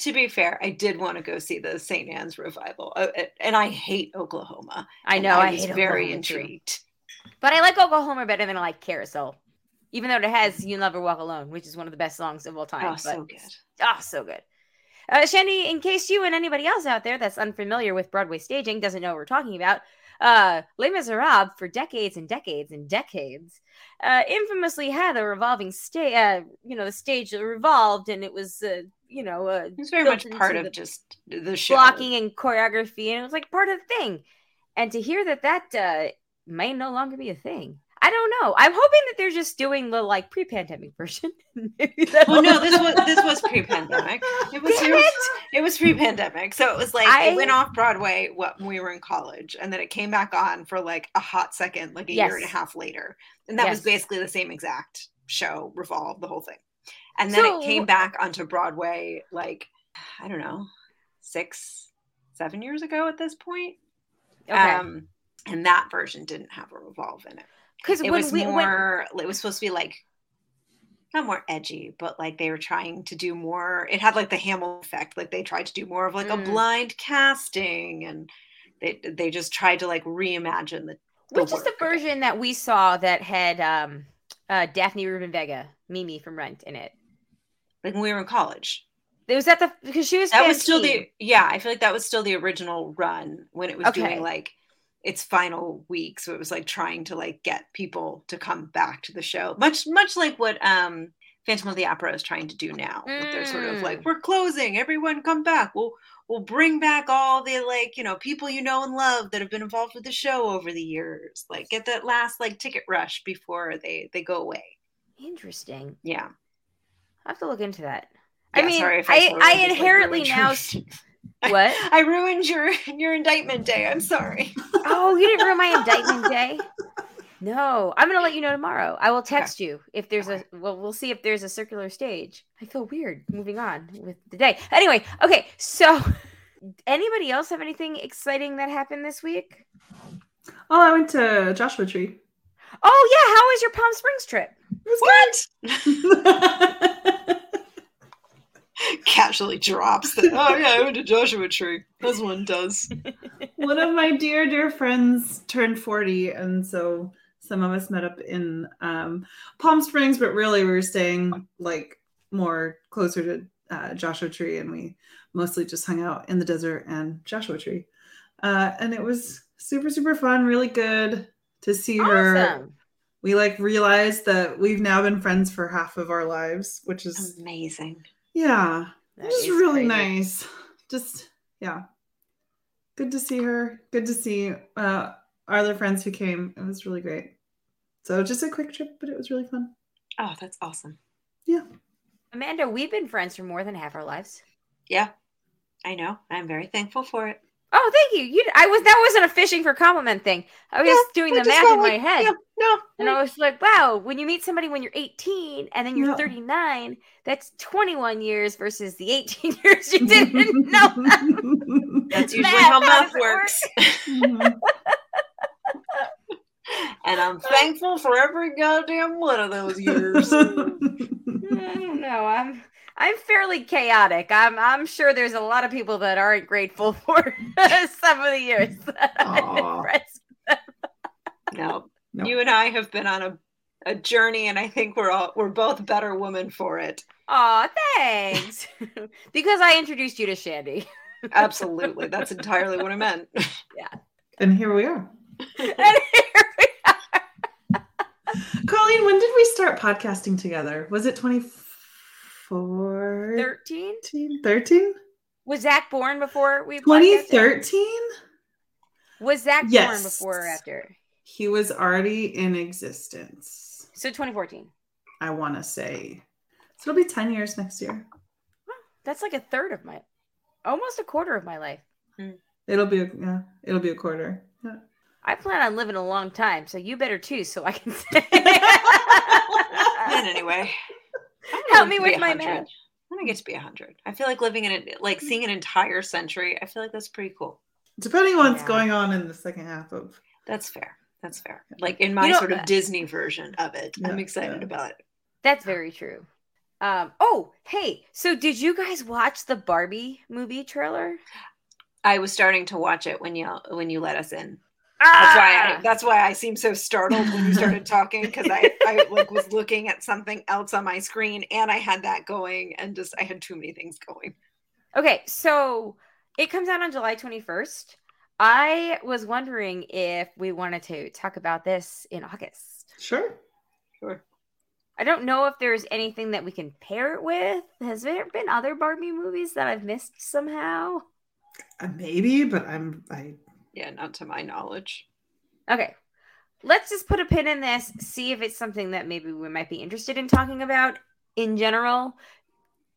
B: To be fair, I did want to go see the St. Ann's revival, uh, uh, and I hate Oklahoma.
A: I know. I,
B: was
A: hate
B: very
A: Oklahoma too. But I like Oklahoma better than I like Carousel. Even though it has You Never Walk Alone, which is one of the best songs of all time.
B: Oh,
A: but-
B: so good.
A: Ah, so good. Uh, Shandy, in case you and anybody else out there that's unfamiliar with Broadway staging doesn't know what we're talking about, uh, Les Miserables for decades and decades and decades uh, infamously had a revolving stage. Uh, you know, the stage revolved, and it was, uh, you know, uh,
B: It was very much part of just the show.
A: blocking and choreography, and it was like part of the thing. And to hear that that uh, may no longer be a thing, I don't know. I'm hoping that they're just doing the like pre-pandemic version. [laughs] Maybe
B: Well, no, this was this was pre-pandemic. [laughs] It was
A: Damn
B: it was,
A: it!
B: it was pre-pandemic, so it was like
A: I-
B: it went off Broadway what, when we were in college, and then it came back on for like a hot second, like a year and a half later, and that was basically the same exact show revolve, the whole thing. And then
A: So-
B: it came back onto Broadway like I don't know, six, seven years ago at this point.
A: Okay.
B: Um, and that version didn't have a revolve in it.
A: Because
B: It
A: when
B: was
A: we when,
B: more. it was supposed to be like not more edgy, but like they were trying to do more. It had like the Hamill effect. Like they tried to do more of like
A: Mm.
B: a blind casting, and they they just tried to like reimagine the. the
A: which is the
B: work of it.
A: version that we saw that had um uh Daphne Rubin Vega, Mimi from Rent in it.
B: Like when we were in college.
A: It was that the because she was
B: That was still the yeah. I feel like that was still the original run when it was
A: Okay.
B: doing like its final week. So it was like trying to like get people to come back to the show, much much like what um Phantom of the Opera is trying to do now. That They're sort of
A: Mm.
B: like we're closing, everyone come back. We'll we'll bring back all the like you know people you know and love that have been involved with the show over the years. Like get that last like ticket rush before they they go away.
A: Interesting.
B: Yeah.
A: I have to look into that. I mean,
B: sorry if
A: I,
B: sort
A: I
B: just, like,
A: inherently now. [laughs]
B: your-
A: What? [laughs]
B: I ruined your your indictment day. I'm sorry.
A: Oh, you didn't ruin my [laughs] indictment day. No, I'm gonna let you know tomorrow. I will text you if there's a. Well, we'll see if there's a circular stage. I feel weird moving on with the day. Anyway, okay. So, [laughs] anybody else have anything exciting that happened this week?
C: Oh, I went to Joshua Tree.
A: Oh yeah, how was your Palm Springs trip?
B: Was What? [laughs] Casually drops that. Oh yeah, I went to Joshua Tree. As one does. [laughs]
C: One of my dear, dear friends turned 40, and so some of us met up in um, Palm Springs, but really we were staying like more closer to uh, Joshua Tree, and we mostly just hung out in the desert and Joshua Tree. Uh, and it was super, super fun, really good to see her. We like realized that we've now been friends for half of our lives, which is
B: Amazing.
C: Yeah,
A: That
C: it was
A: is
C: really
A: crazy.
C: nice. Just yeah, good to see her. Good to see uh, our other friends who came. It was really great. So just a quick trip, but it was really fun.
B: Oh, that's awesome. Yeah.
A: Amanda, we've been friends for more than half our lives.
B: Yeah, I know. I'm very thankful for it.
A: Oh, thank you. You, I was that wasn't a fishing for compliment thing. I was just doing
B: I
A: the
B: just
A: math
B: felt
A: in my head.
B: yeah, no,
A: And I was like, wow, when you meet somebody when you're 18 and then you're
C: Yeah.
A: 39, that's 21 years versus the 18 [laughs] years you didn't know. [laughs]
B: that's usually
A: Math,
B: how
A: how
B: math
A: does
B: works.
C: Mhm. [laughs]
B: and I'm thankful for every goddamn one of those years.
A: I don't know. I'm I'm fairly chaotic. I'm I'm sure there's a lot of people that aren't grateful [laughs] for some of the years that I've been
C: Aw.
A: friends.
B: no,
C: No.
B: you and I have been on a, a journey, and I think we're all we're both better women for it.
A: Aw, thanks. [laughs] because I introduced you to Shandy. [laughs]
B: Absolutely, that's entirely what I meant.
C: Yeah, and here we are.
A: And here we are.
C: Colleen, when did we start podcasting together? Was it 2014?
A: 13?
C: 13?
A: Was Zach born before we
C: 2013?
A: Was Zach born before or after?
C: He was already in existence.
A: So 2014.
C: I want to say. So it'll be 10 years next year.
A: That's like a third of my, almost a quarter of my life. Hmm.
C: It'll be a, yeah, it'll be a quarter. Yeah.
A: I plan on living a long time, so you better too, so I can [laughs] say.
B: And anyway, I
A: Help me with my
B: 100.
A: math.
B: I want to get to be hundred. I feel like living in it, like seeing an entire century. I feel like that's pretty cool.
C: Depending on what's
A: Yeah.
C: going on in the second half of.
B: That's fair. That's fair. Like in my
A: know,
B: sort of Disney version of it, I'm excited
C: yeah.
B: about it.
A: That's very true. Um, oh, hey, so did you guys watch the Barbie movie trailer?
B: I was starting to watch it when you when you let us in. That's why I,
A: Ah!
B: that's why I seemed so startled when you started talking because I, I like was looking at something else on my screen and I had that going and just I had too many things going.
A: Okay, so it comes out on July 21st. I was wondering if we wanted to talk about this in August.
C: Sure.
B: Sure.
A: I don't know if there's anything that we can pair it with. Has there been other Barbie movies that I've missed somehow?
C: Uh, maybe, but I'm I
B: Yeah, not to my knowledge.
A: Okay. Let's just put a pin in this, see if it's something that maybe we might be interested in talking about in general.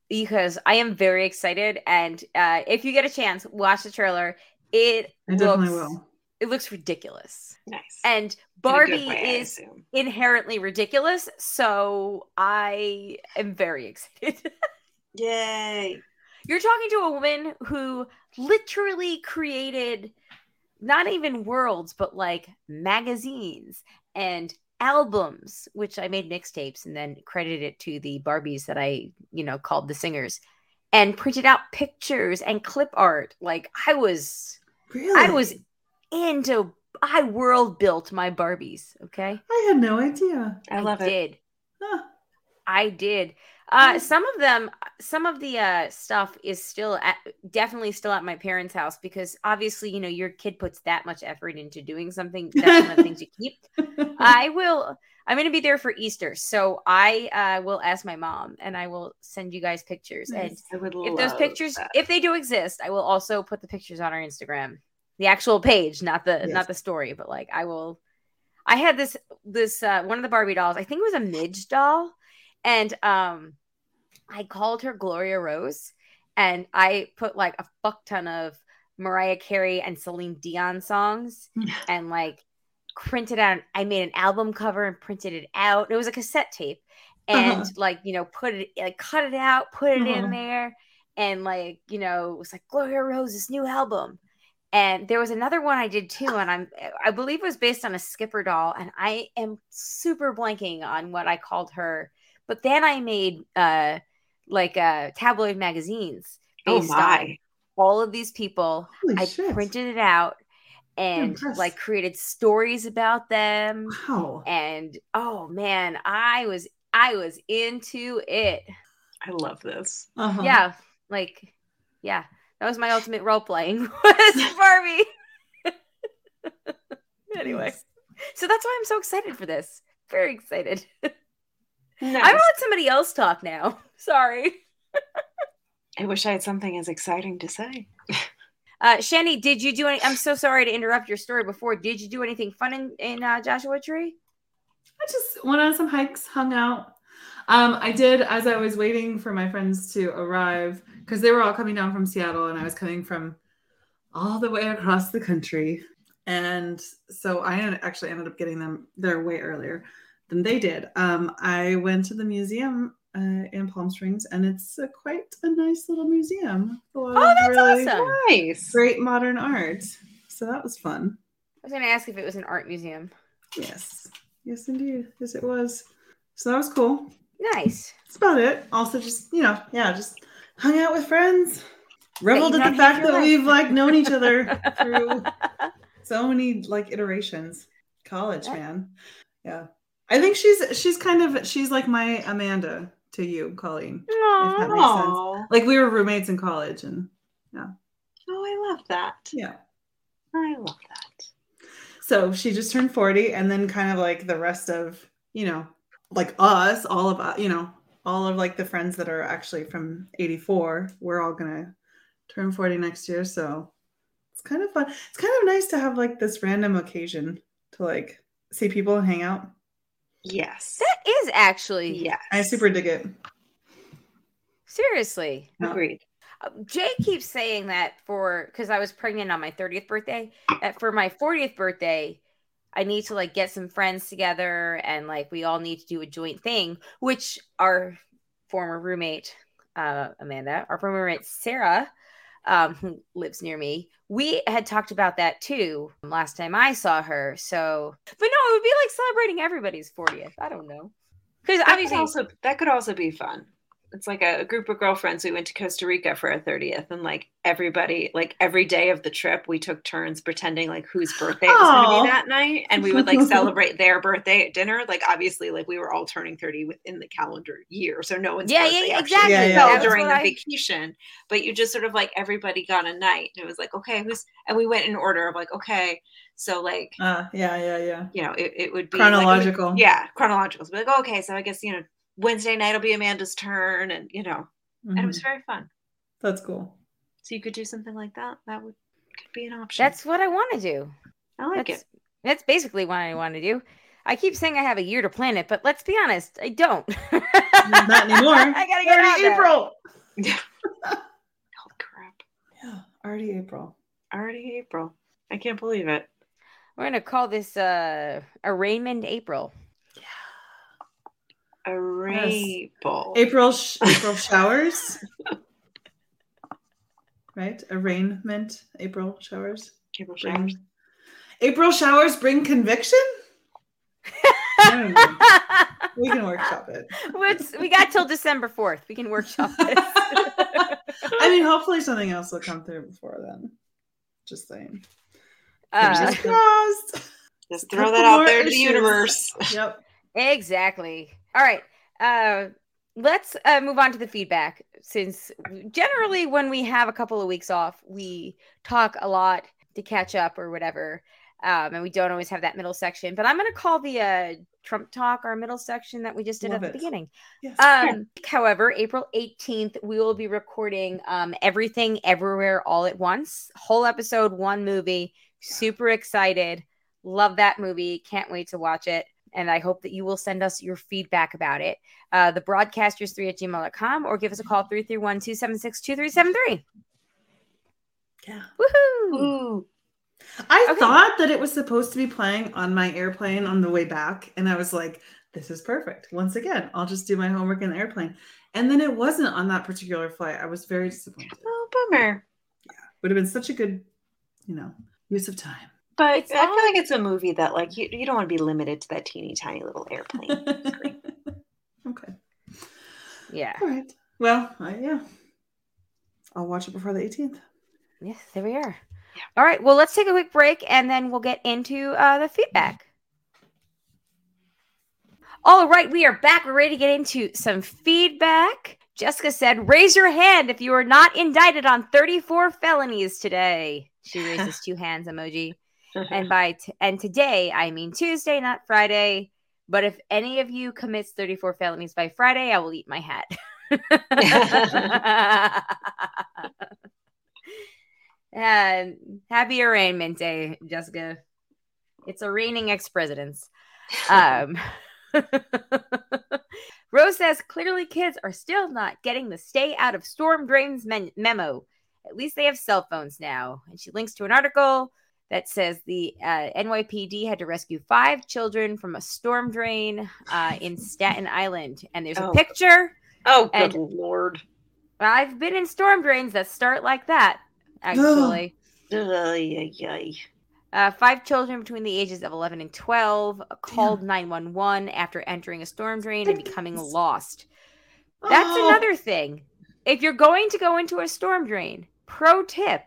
A: Because I am very excited. And uh, if you get a chance, watch the trailer. It
C: I definitely
A: looks
C: will.
A: it looks ridiculous.
B: Nice.
A: And
B: In a good
A: Barbie
B: way,
A: is inherently ridiculous, so I am very excited. [laughs]
B: Yay.
A: You're talking to a woman who literally created not even worlds, but like magazines and albums, which I made mixtapes and then credited it to the Barbies that I, you know, called the singers and printed out pictures and clip art. Like I was,
C: Really?
A: I was into, I world built my Barbies. Okay.
C: I had no idea.
B: I love it.
A: did.
C: Huh.
A: I did. Uh, some of them, some of the uh, stuff is still at, definitely still at my parents' house because obviously, you know, your kid puts that much effort into doing something. That's one of the things you keep. [laughs] I will. I'm going to be there for Easter, so I uh, will ask my mom, and I will send you guys pictures.
C: Nice.
B: I would
A: And if those pictures,
B: that.
A: if they do exist, I will also put the pictures on our Instagram, the actual page, not the
C: Yes.
A: not the story, but like I will. I had this this uh, one of the Barbie dolls. I think it was a Midge doll, and um, I called her Gloria Rose, and I put like a fuck ton of Mariah Carey and Celine Dion songs, [laughs] and like printed out. I made an album cover and printed it out. It was a cassette tape, and
C: Uh-huh.
A: like you know, put it like cut it out, put it
C: Uh-huh.
A: in there, and like you know, it was like Gloria Rose's new album. And there was another one I did too, and I'm I believe it was based on a Skipper doll, and I am super blanking on what I called her. But then I made uh like uh tabloid magazines
B: Oh
A: based on all of these people.
C: Holy
A: I
C: shit.
A: printed it out and
C: impressed.
A: like created stories about them.
C: Wow.
A: And oh man, I was I was into it.
B: I love this.
C: Uh-huh.
A: Yeah, like yeah, that was my ultimate role playing [laughs] was [laughs] Barbie. [laughs] anyway, so that's why I'm so excited for this. Very excited.
B: Nice.
A: I'm gonna let somebody else talk now. [laughs] Sorry.
B: I wish I had something as exciting to say. [laughs]
A: Uh, Shandy, did you do any? I'm so sorry to interrupt your story before. Did you do anything fun in, in uh, Joshua Tree?
C: I just went on some hikes, hung out. Um, I did as I was waiting for my friends to arrive because they were all coming down from Seattle and I was coming from all the way across the country. And so I actually ended up getting them there way earlier than they did. Um, I went to the museum uh, in Palm Springs and it's uh, quite a nice little museum. A lot
A: Oh,
C: of
A: that's awesome.
B: Nice.
C: Great modern art. So that was fun.
A: I was going to ask if it was an art museum.
C: Yes. Yes, indeed. Yes, it was. So that was cool.
A: Nice.
C: That's about it. Also, just you know, yeah, just hung out with friends, reveled at the fact that
A: life.
C: we've like known each other through [laughs] so many like iterations. College,
A: Yeah.
C: man. Yeah, I think she's she's kind of she's like my Amanda to you, Colleen.
A: Aw.
C: that makes sense.
B: Oh,
C: Like we were roommates in college, and yeah.
B: oh, I love that.
C: yeah.
B: I love that.
C: So she just turned 40, and then kind of like the rest of, you know, like us, all of us, you know, all of like the friends that are actually from 84, we're all gonna turn 40 next year. So it's kind of fun. It's kind of nice to have like this random occasion to like see people and hang out.
B: Yes.
A: That is actually
B: yes.
C: I super dig it.
A: seriously.
C: Yeah.
B: agreed.
A: Uh, Jay keeps saying that for because I was pregnant on my 30th birthday. That for my 40th birthday, I need to like get some friends together and like we all need to do a joint thing, which our former roommate, uh, Amanda, our former roommate Sarah, um, who lives near me, we had talked about that too last time I saw her. So, but no, it would be like celebrating everybody's 40th. I don't know. Because
B: That could
A: obviously,
B: also that could also be fun. It's like a, a group of girlfriends. We went to Costa Rica for our 30th, and like everybody, like every day of the trip, we took turns pretending like whose birthday it was going to be that night, and we would like [laughs] celebrate their birthday at dinner. Like obviously, like we were all turning 30 within the calendar year, so no one's
A: Yeah,
B: birthday
A: yeah,
B: actually
A: exactly.
C: Yeah, yeah,
B: fell
C: yeah.
B: During the
A: I-
B: vacation. But you just sort of like everybody got a night, and it was like okay, who's and we went in order of like okay, so like
C: Uh, yeah, yeah, yeah.
B: you know, it, it would be like, it would-
C: Chronological.
B: yeah, chronological. So be like, oh, okay, so I guess you know Wednesday night will be Amanda's turn, and you know, and it was
C: Mhm.
B: very fun.
C: That's cool.
B: So you could do something like that. That would could be an option.
A: that's what I want to do.
B: I like
A: that's,
B: it.
A: That's basically what I want to do. I keep saying I have a year to plan it, but let's be honest, I don't.
C: Not [laughs] anymore.
A: I gotta get out
C: Already
A: there.
C: April. [laughs]
B: Holy [laughs] crap!
C: Yeah, already April.
B: Already April. I can't believe it.
A: We're gonna call this uh arraignment April.
B: A rainbow.
C: April sh- [laughs] April showers. right? Arraignment. April showers.
B: April
C: Bring-
B: showers.
C: April showers bring conviction. I don't know. We can workshop it.
A: What's we got till December fourth. We can workshop this. [laughs]
C: I mean, hopefully something else will come through before then. Just saying.
A: Uh,
C: Fingers crossed.
B: Just throw that out there to the
C: issues.
B: universe.
C: Yep.
A: exactly. All right. Uh, let's uh, move on to the feedback. Since generally, when we have a couple of weeks off, we talk a lot to catch up or whatever, um, and we don't always have that middle section. But I'm going to call the uh, Trump talk our middle section that we just did
C: Love
A: at the beginning.
C: Yes.
A: Um, however, April 18th, we will be recording um, Everything Everywhere All at Once. Whole episode, one movie. Super excited. Love that movie. Can't wait to watch it. And I hope that you will send us your feedback about it. Uh, the broadcasters3 at gmail.com or give us a call 331 276 2373.
C: yeah.
A: Woohoo!
B: Ooh.
C: I
A: Okay.
C: thought that it was supposed to be playing on my airplane on the way back, and I was like, "This is perfect." Once again, I'll just do my homework in the airplane, and then it wasn't on that particular flight. I was very disappointed.
B: Oh, bummer. Yeah.
C: Would have been such a good, you know, use of time.
B: But
A: It's
B: I feel like it's a movie that like you, you don't want to be limited to that teeny tiny little airplane. [laughs]
C: okay.
A: Yeah.
C: All right. Well, I, yeah. I'll watch it before the 18th.
A: Yes, there we are.
B: Yeah.
A: All right. Well, let's take a quick break and then we'll get into uh, the feedback. All right, we are back. We're ready to get into some feedback. Jessica said, "Raise your hand if you are not indicted on 34 felonies today." She raises two [laughs] hands emoji. And by t- and today, I mean Tuesday, not Friday. But if any of you commits 34 felonies by Friday, I will eat my hat. [laughs] and happy arraignment day, Jessica. It's a reigning ex presidents. Um, [laughs] Rose says clearly kids are still not getting the stay out of storm drains men- memo. At least they have cell phones now. And she links to an article that says the uh, NYPD had to rescue five children from a storm drain uh, in [laughs] Staten Island. And there's a
B: Oh.
A: picture.
B: oh, good lord.
A: I've been in storm drains that start like that, actually. Uh, five children between the ages of 11 and 12 called 911 after entering a storm drain and becoming lost. That's
C: Oh,
A: another thing. If you're going to go into a storm drain, pro tip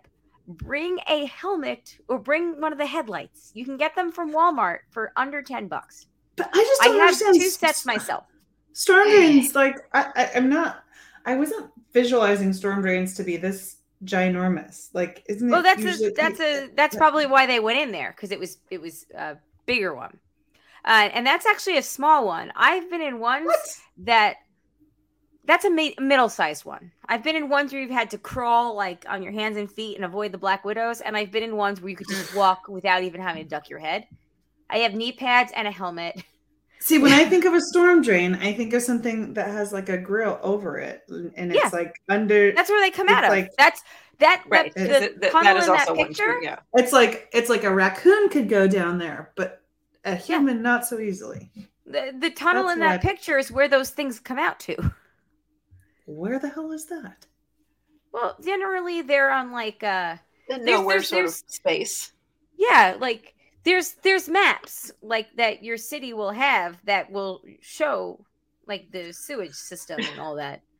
A: bring a helmet or bring one of the headlights. You can get them from Walmart for under 10 bucks.
C: But I just
A: I
C: don't
A: have
C: understand.
A: two sets myself.
C: Storm drains, like I, I, I'm not. I wasn't visualizing storm drains to be this ginormous. Like, isn't it?
A: Well, that's a, that's a that's probably why they went in there because it was it was a bigger one, uh, and that's actually a small one. I've been in ones
C: What?
A: that that's a mi- middle-sized one. I've been in ones where you've had to crawl like on your hands and feet and avoid the black widows, and I've been in ones where you could just walk [sighs] without even having to duck your head. I have knee pads and a helmet.
C: See, when I [laughs] think of a storm drain, I think of something that has like a grill over it, and it's
A: Yeah.
C: like under.
A: That's where they come out of.
C: like-
A: that's that
B: Right.
A: that-
C: Is
A: the
B: Th- th-
A: tunnel
B: that is
A: in that
B: also one
A: picture.
B: too. Yeah.
C: It's like it's like a raccoon could go down there, but a human not so easily.
A: The, the tunnel
C: That's
A: in that
C: what-
A: picture is where those things come out to. [laughs]
C: Where the hell is that?
A: Well, generally they're on like uh
B: The nowhere
A: there's-
B: sort
A: there's-
B: of space.
A: yeah, like there's there's maps like that your city will have that will show like the sewage system and all that. [laughs]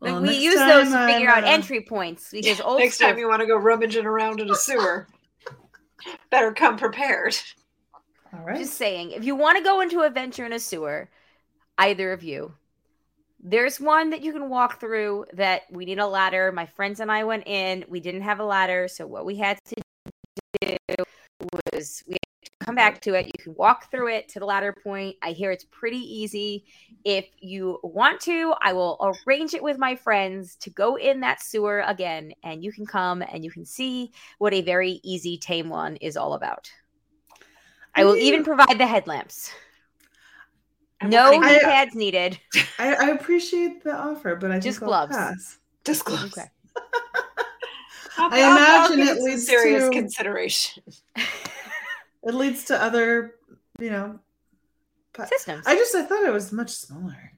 A: Like,
C: Well,
A: we use those to figure
C: I'm,
A: out
C: uh,
A: entry points because [laughs] old
B: Next
A: stuff,
B: time you want to go rummaging around in a sewer, [laughs] better come prepared.
C: All right.
A: just saying, if you want to go into a venture in a sewer, either of you, there's one that you can walk through that we need a ladder. My friends and I went in. We didn't have a ladder, so what we had to do was we had to come back to it. You can walk through it to the ladder point. I hear it's pretty easy. If you want to, I will arrange it with my friends to go in that sewer again, and you can come and you can see what a very easy tame one is all about. I will even provide the headlamps.
B: And
A: No
B: what kind
A: knee pads needed. [laughs]
C: I, I appreciate the offer, but I
A: Just
C: think I'll
A: gloves. Okay. [laughs]
B: I'll-
C: I
B: I'll- I'll
C: imagine it leads
B: serious
C: to- serious
B: consideration. [laughs]
C: It leads to other, you know, pa-
A: Systems.
C: I just I thought it was much smaller.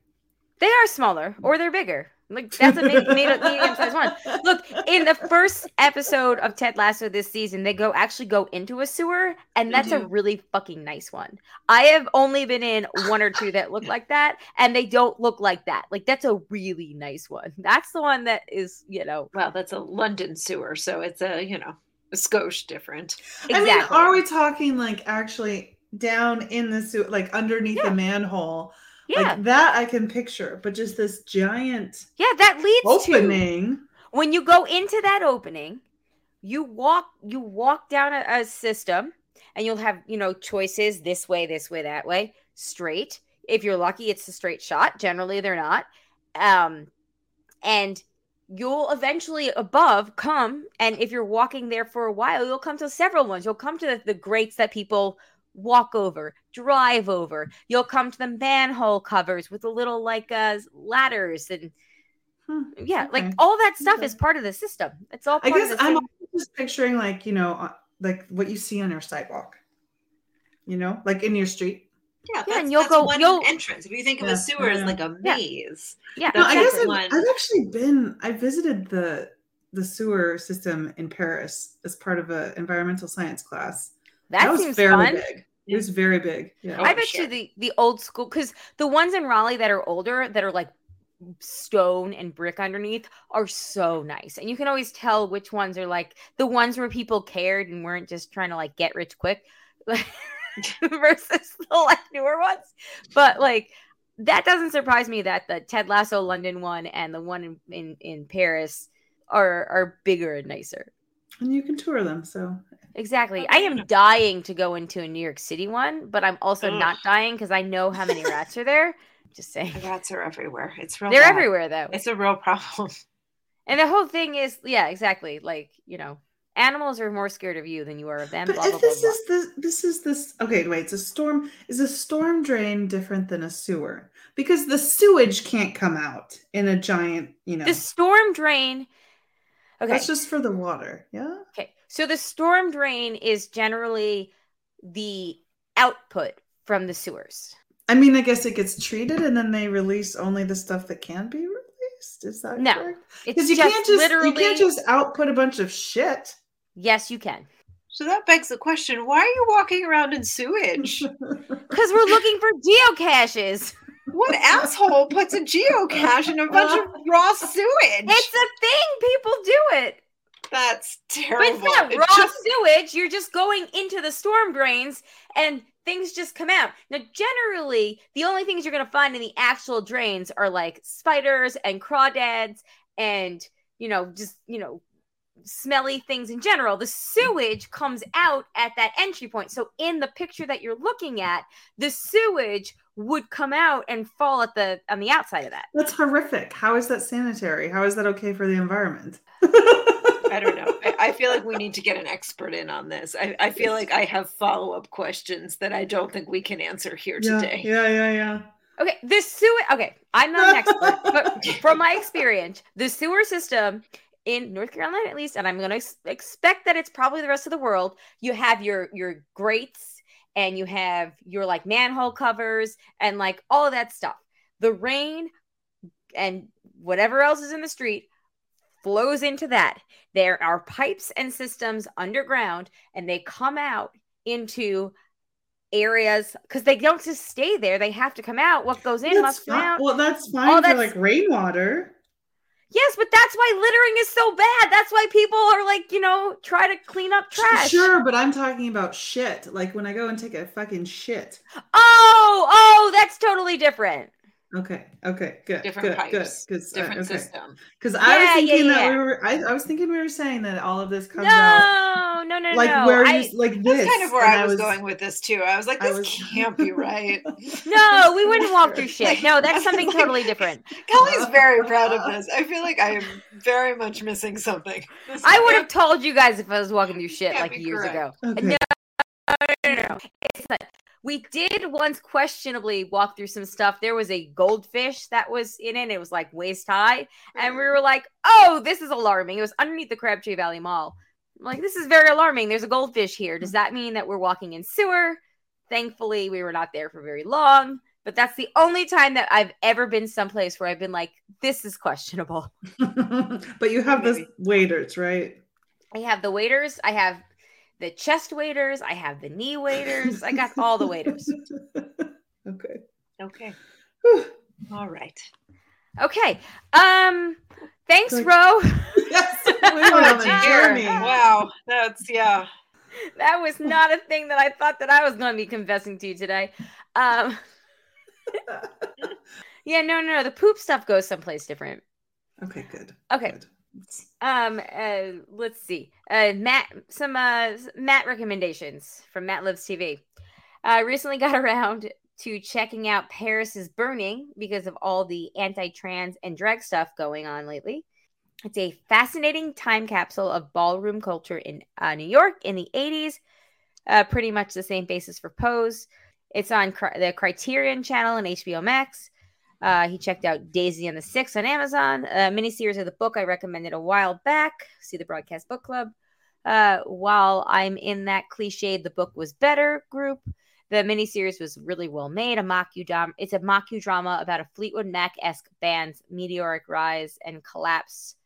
A: They are smaller or they're bigger. Like that's a made, made a medium sized one. Look, in the first episode of Ted Lasso this season, they go actually go into a sewer, and that's a
B: mm-hmm.
A: really fucking nice one. I have only been in one or two that look [laughs] like that, and they don't look like that. Like that's a really nice one. That's the one that is, you know,
B: Well, that's a London sewer, so it's a you know a skosh different.
C: I mean, are we talking like actually down in the sewer, like underneath
A: Yeah.
C: the manhole?
A: Yeah,
C: Like that I can picture, but just this giant
A: yeah, that leads to
C: opening.
A: when you go into that opening you walk you walk down a, a system and you'll have you know choices this way this way that way. Straight. If you're lucky it's a straight shot. Generally they're not. Um and you'll eventually above come and if you're walking there for a while you'll come to several ones. You'll come to the, the grates that people walk over drive over you'll come to the manhole covers with the little like uh ladders and
C: Hmm,
A: yeah, like all that stuff
C: Okay.
A: is part of the system. It's all
C: I guess
A: of the
C: I'm just picturing like you know, uh, like what you see on your sidewalk. You know, like in your street.
B: Yeah,
A: Yeah, and you'll go-
B: one
A: you'll-
B: entrance. If you think of
C: Yeah,
B: a sewer as like a maze,
A: Yeah,
C: No, I guess I've. I've actually been. I visited the the sewer system in Paris as part of an environmental science class.
A: That,
C: was
A: seems
C: very
A: fun.
C: big. It was very big. Yeah.
B: Oh,
A: I bet
B: sure.
A: you the the old school because the ones in Raleigh that are older that are like stone and brick underneath are so nice, and you can always tell which ones are like the ones where people cared and weren't just trying to like get rich quick, [laughs] versus the like newer ones. But like that doesn't surprise me that the Ted Lasso London one and the one in in, in Paris are are bigger and nicer.
C: and you can tour them. So
A: Exactly. I am dying to go into a New York City one, but I'm also
B: Ugh.
A: not dying because I know how many rats are there. Just saying.
B: the rats are everywhere. It's real.
A: They're
B: bad.
A: everywhere though.
B: It's a real problem. [laughs]
A: And the whole thing is, yeah, exactly. Like, you know, animals are more scared of you than you are of them.
C: But
A: Blah, blah,
C: if
A: blah,
C: this
A: blah.
C: is this this is this okay, wait, it's a storm. Is a storm drain different than a sewer? Because the sewage can't come out in a giant, you know.
A: The storm drain. Okay.
C: That's just for the water. Yeah.
A: Okay. So the storm drain is generally the output from the sewers.
C: I mean, I guess it gets treated and then they release only the stuff that can be released. Is that
A: No.
C: correct?
A: It's
C: Because you
A: just
C: can't just
A: literally
C: you can't just output a bunch of shit.
A: Yes, you can.
B: So that begs the question: Why are you walking around in sewage? [laughs]
A: Because we're looking for geocaches.
B: what asshole puts a geocache in a bunch of raw sewage?
A: It's a thing. People do it.
B: That's
A: But
B: terrible.
A: it's not
B: It
A: raw
B: just-
A: sewage. You're just going into the storm drains and things just come out. Now, generally, the only things you're going to find in the actual drains are like spiders and crawdads and, you know, just, you know, smelly things in general. The sewage comes out at that entry point. So, in the picture that you're looking at, the sewage would come out and fall at the on the outside of that.
C: That's horrific. How is that sanitary? How is that okay for the environment? [laughs]
B: I don't know. I, I feel like we need to get an expert in on this. I, I feel like I have follow up questions that I don't think we can answer here
C: yeah,
B: today.
C: yeah, yeah, yeah.
A: Okay, the sewer. Okay, I'm not an expert, [laughs] but from my experience, the sewer system in North Carolina, at least, and I'm going to ex- expect that it's probably the rest of the world. You have your your grates, and you have your like manhole covers, and like all of that stuff. The rain and whatever else is in the street flows into that. There are pipes and systems underground, and they come out into areas because they don't just stay there. They have to come out. What goes in
C: That's
A: must come out.
C: Well, that's fine
A: All
C: for
A: that's-
C: like rainwater.
A: Yes, but that's why littering is so bad. That's why people are like, you know, try to clean up trash.
C: Sure, but I'm talking about shit. Like when I go and take a fucking shit.
A: Oh, oh, that's totally different.
C: Okay. Okay. Good.
B: Different
C: good.
B: pipes,
C: Good. Good.
B: Different
C: okay.
B: system.
C: Because I
A: Yeah,
C: was thinking
A: yeah,
C: that
A: yeah.
C: we were. I, I was thinking we were saying that all of this comes out
A: No, no, no,
C: like
A: no.
C: where
A: I,
C: you like this.
B: That's kind of where
C: and
B: I was, going with this too. I was like, this
C: was-
B: can't be [laughs] right.
A: no, we wouldn't walk through shit. No, [laughs] that's something
B: like-
A: totally different.
B: Kelly's very proud of this. I feel like I am very much missing something. [laughs] This
A: I would have told you guys if I was walking through shit like years
B: correct.
A: ago.
C: Okay.
A: No, no, no, no. It's not. We did once questionably walk through some stuff. There was a goldfish that was in it. It was like waist high. And we were mm. like, oh, this is alarming. It was underneath the Crabtree Valley Mall. I'm like, this is very alarming. There's a goldfish here. Does mm. that mean that we're walking in sewer? Thankfully, we were not there for very long. But that's the only time that I've ever been someplace where I've been like, this is questionable. [laughs]
C: but you have the
B: Maybe.
C: waders, right?
A: I have the waders. I have the chest waders. I have the knee waders. I got all the waders. [laughs]
C: okay.
B: Okay.
C: Whew.
B: All right.
A: Okay. Um. Thanks,
C: Good.
A: Ro. [laughs]
C: yes, [laughs] we went on a journey.
B: Wow. That's yeah.
A: that was not a thing that I thought that I was going to be confessing to you today. Um. Yeah. no, No. No. The poop stuff goes someplace different.
C: Okay, good.
A: Okay.
C: Good.
A: Um. Uh. Let's see. Uh. Matt. Some. Uh. Matt recommendations from Matt Lives TV. I recently [laughs] got around to checking out Paris is Burning because of all the anti-trans and drag stuff going on lately. It's a fascinating time capsule of ballroom culture in uh, New York in the 80s. Uh, pretty much the same basis for Pose. It's on Cri- the Criterion channel and HBO Max. Uh, he checked out Daisy and the Six on Amazon, a miniseries of the book I recommended a while back. See the Broadcast Book Club. Uh, while I'm in that cliched, the book was better group. The miniseries was really well made. A mock-drama. It's a mock-drama about a Fleetwood Mac-esque band's meteoric rise and collapse.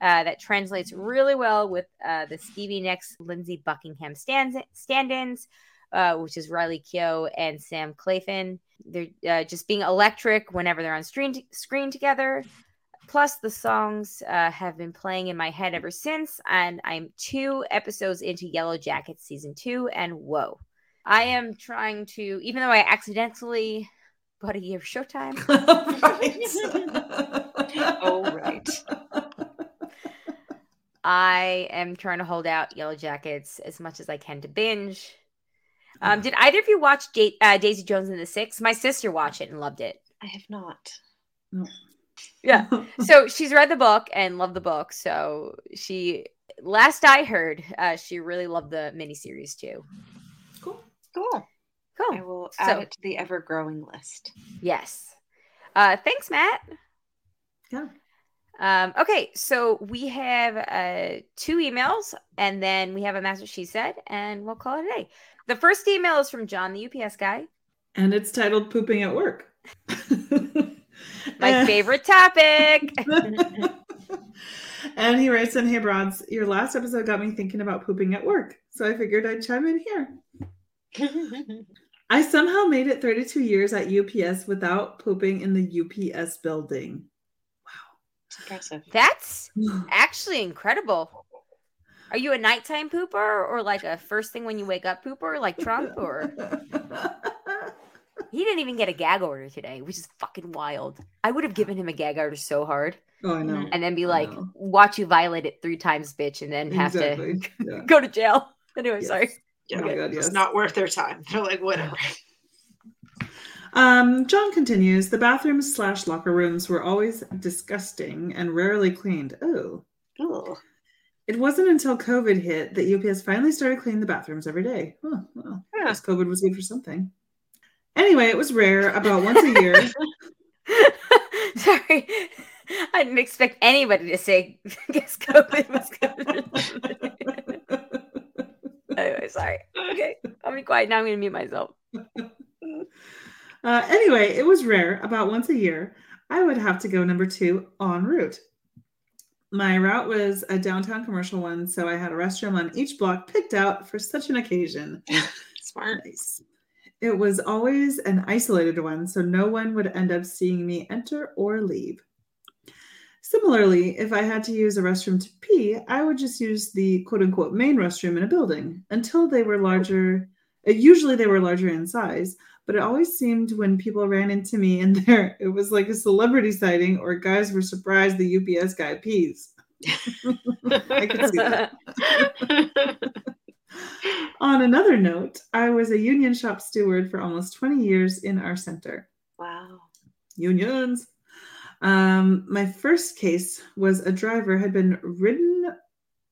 A: Uh, that translates really well with uh, the Stevie Nicks, Lindsey Buckingham stand- stand-ins, uh, which is Riley Keough and Sam Claflin. They're uh, just being electric whenever they're on screen screen together. Plus, the songs uh, have been playing in my head ever since, and I'm two episodes into Yellow Jackets season two, and whoa, I am trying to, even though I accidentally bought a year of Showtime, [laughs]
B: Oh, right.
A: I am trying to hold out Yellow Jackets as much as I can to binge. Um, did either of you watch Da- uh, Daisy Jones and the Six? My sister watched it and loved it.
B: I have not.
A: Yeah. [laughs] So she's read the book and loved the book. So she, last I heard, uh, she really loved the miniseries too.
C: cool.
B: Cool. Cool. I
A: Cool.
B: will
A: So-
B: add it to the ever growing list.
A: Yes. Uh, thanks, Matt.
C: Yeah.
A: Um, okay, so we have uh, two emails, and then we have a master she said, and we'll call it a day. The first email is from John, the UPS guy.
C: And it's titled Pooping at Work. [laughs]
A: My favorite topic. [laughs] [laughs]
C: and he writes in, Hey Broads, your last episode got me thinking about pooping at work. So I figured I'd chime in here. I somehow made it 32 years at UPS without pooping in the UPS building.
B: It's impressive.
A: That's [sighs] actually incredible. Are you a nighttime pooper or like a first thing when you wake up pooper, like Trump? Or [laughs] he didn't even get a gag order today, which is fucking wild. I would have given him a gag order so hard,
C: oh, I know.
A: and then be like, "Watch you violate it three times, bitch," and then have
C: Exactly.
A: to [laughs]
C: Yeah.
A: go to jail. Anyway,
C: Yes.
A: sorry.
B: Yeah,
C: Oh my God,
B: it's not worth their time. [laughs] They're like, whatever.
C: Um, John continues The bathrooms slash locker rooms were always disgusting and rarely cleaned. Oh.
B: Ugh.
C: It wasn't until COVID hit that UPS finally started cleaning the bathrooms every day. Oh, well, I
B: Yeah.
C: guess COVID was good for something. Anyway, it was rare, about once a year. [laughs] [laughs]
A: sorry. I didn't expect anybody to say [laughs] guess COVID was good. anyway, sorry. Okay, I'll be quiet now. I'm gonna mute myself.
C: Uh, anyway, it was rare, about once a year. I would have to go number two en route. My route was a downtown commercial one, so I had a restroom on each block picked out for such an occasion. [laughs]
B: Smart.
C: Nice. It was always an isolated one, so no one would end up seeing me enter or leave. Similarly, if I had to use a restroom to pee, I would just use the quote unquote main restroom in a building until they were larger. Usually they were larger in size, but it always seemed when people ran into me in [laughs] there, it was like a celebrity sighting or guys were surprised the UPS guy pees. [laughs] I could see that. [laughs] On another note, I was a union shop steward for almost 20 years in our center.
B: wow.
C: Unions. Um, my first case was a driver had been ridden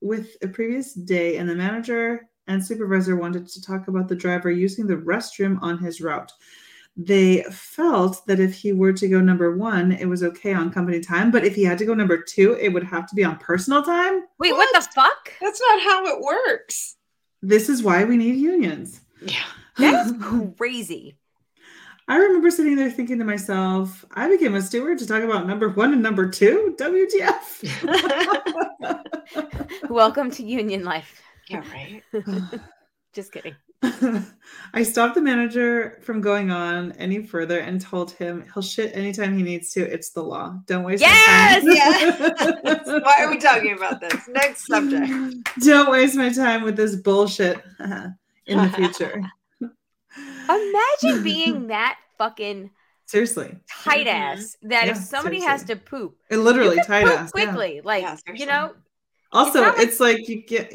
C: with a previous day, and the manager and supervisor wanted to talk about the driver using the restroom on his route. they felt that if he were to go number one, it was okay on company time. But if he had to go number two, it would have to be on personal time.
A: Wait, what, the fuck?
B: That's not how it works.
C: This is why we need unions.
B: Yeah. [laughs]
A: That is crazy.
C: I remember sitting there thinking to myself, I became a steward to talk about number one and number two. WTF. [laughs]
A: Welcome to union life.
B: Yeah, right. [laughs] [sighs]
A: Just kidding. [laughs]
C: I stopped the manager from going on any further and told him he'll shit anytime he needs to. It's the law. Don't waste
A: Yes,
C: my time.
B: yes. [laughs] Why are we talking about this? Next subject.
C: Don't waste my time with this bullshit in the future.
A: Imagine being that fucking
C: Seriously.
A: tight
B: Mhm.
A: ass that if
C: Yeah,
A: somebody has to poop,
C: It literally
A: you can
C: tight
A: poop
C: ass. yeah.
A: quickly. Like
B: Yeah,
A: you know,
C: Also,
A: not
C: it's,
A: like-
C: like you get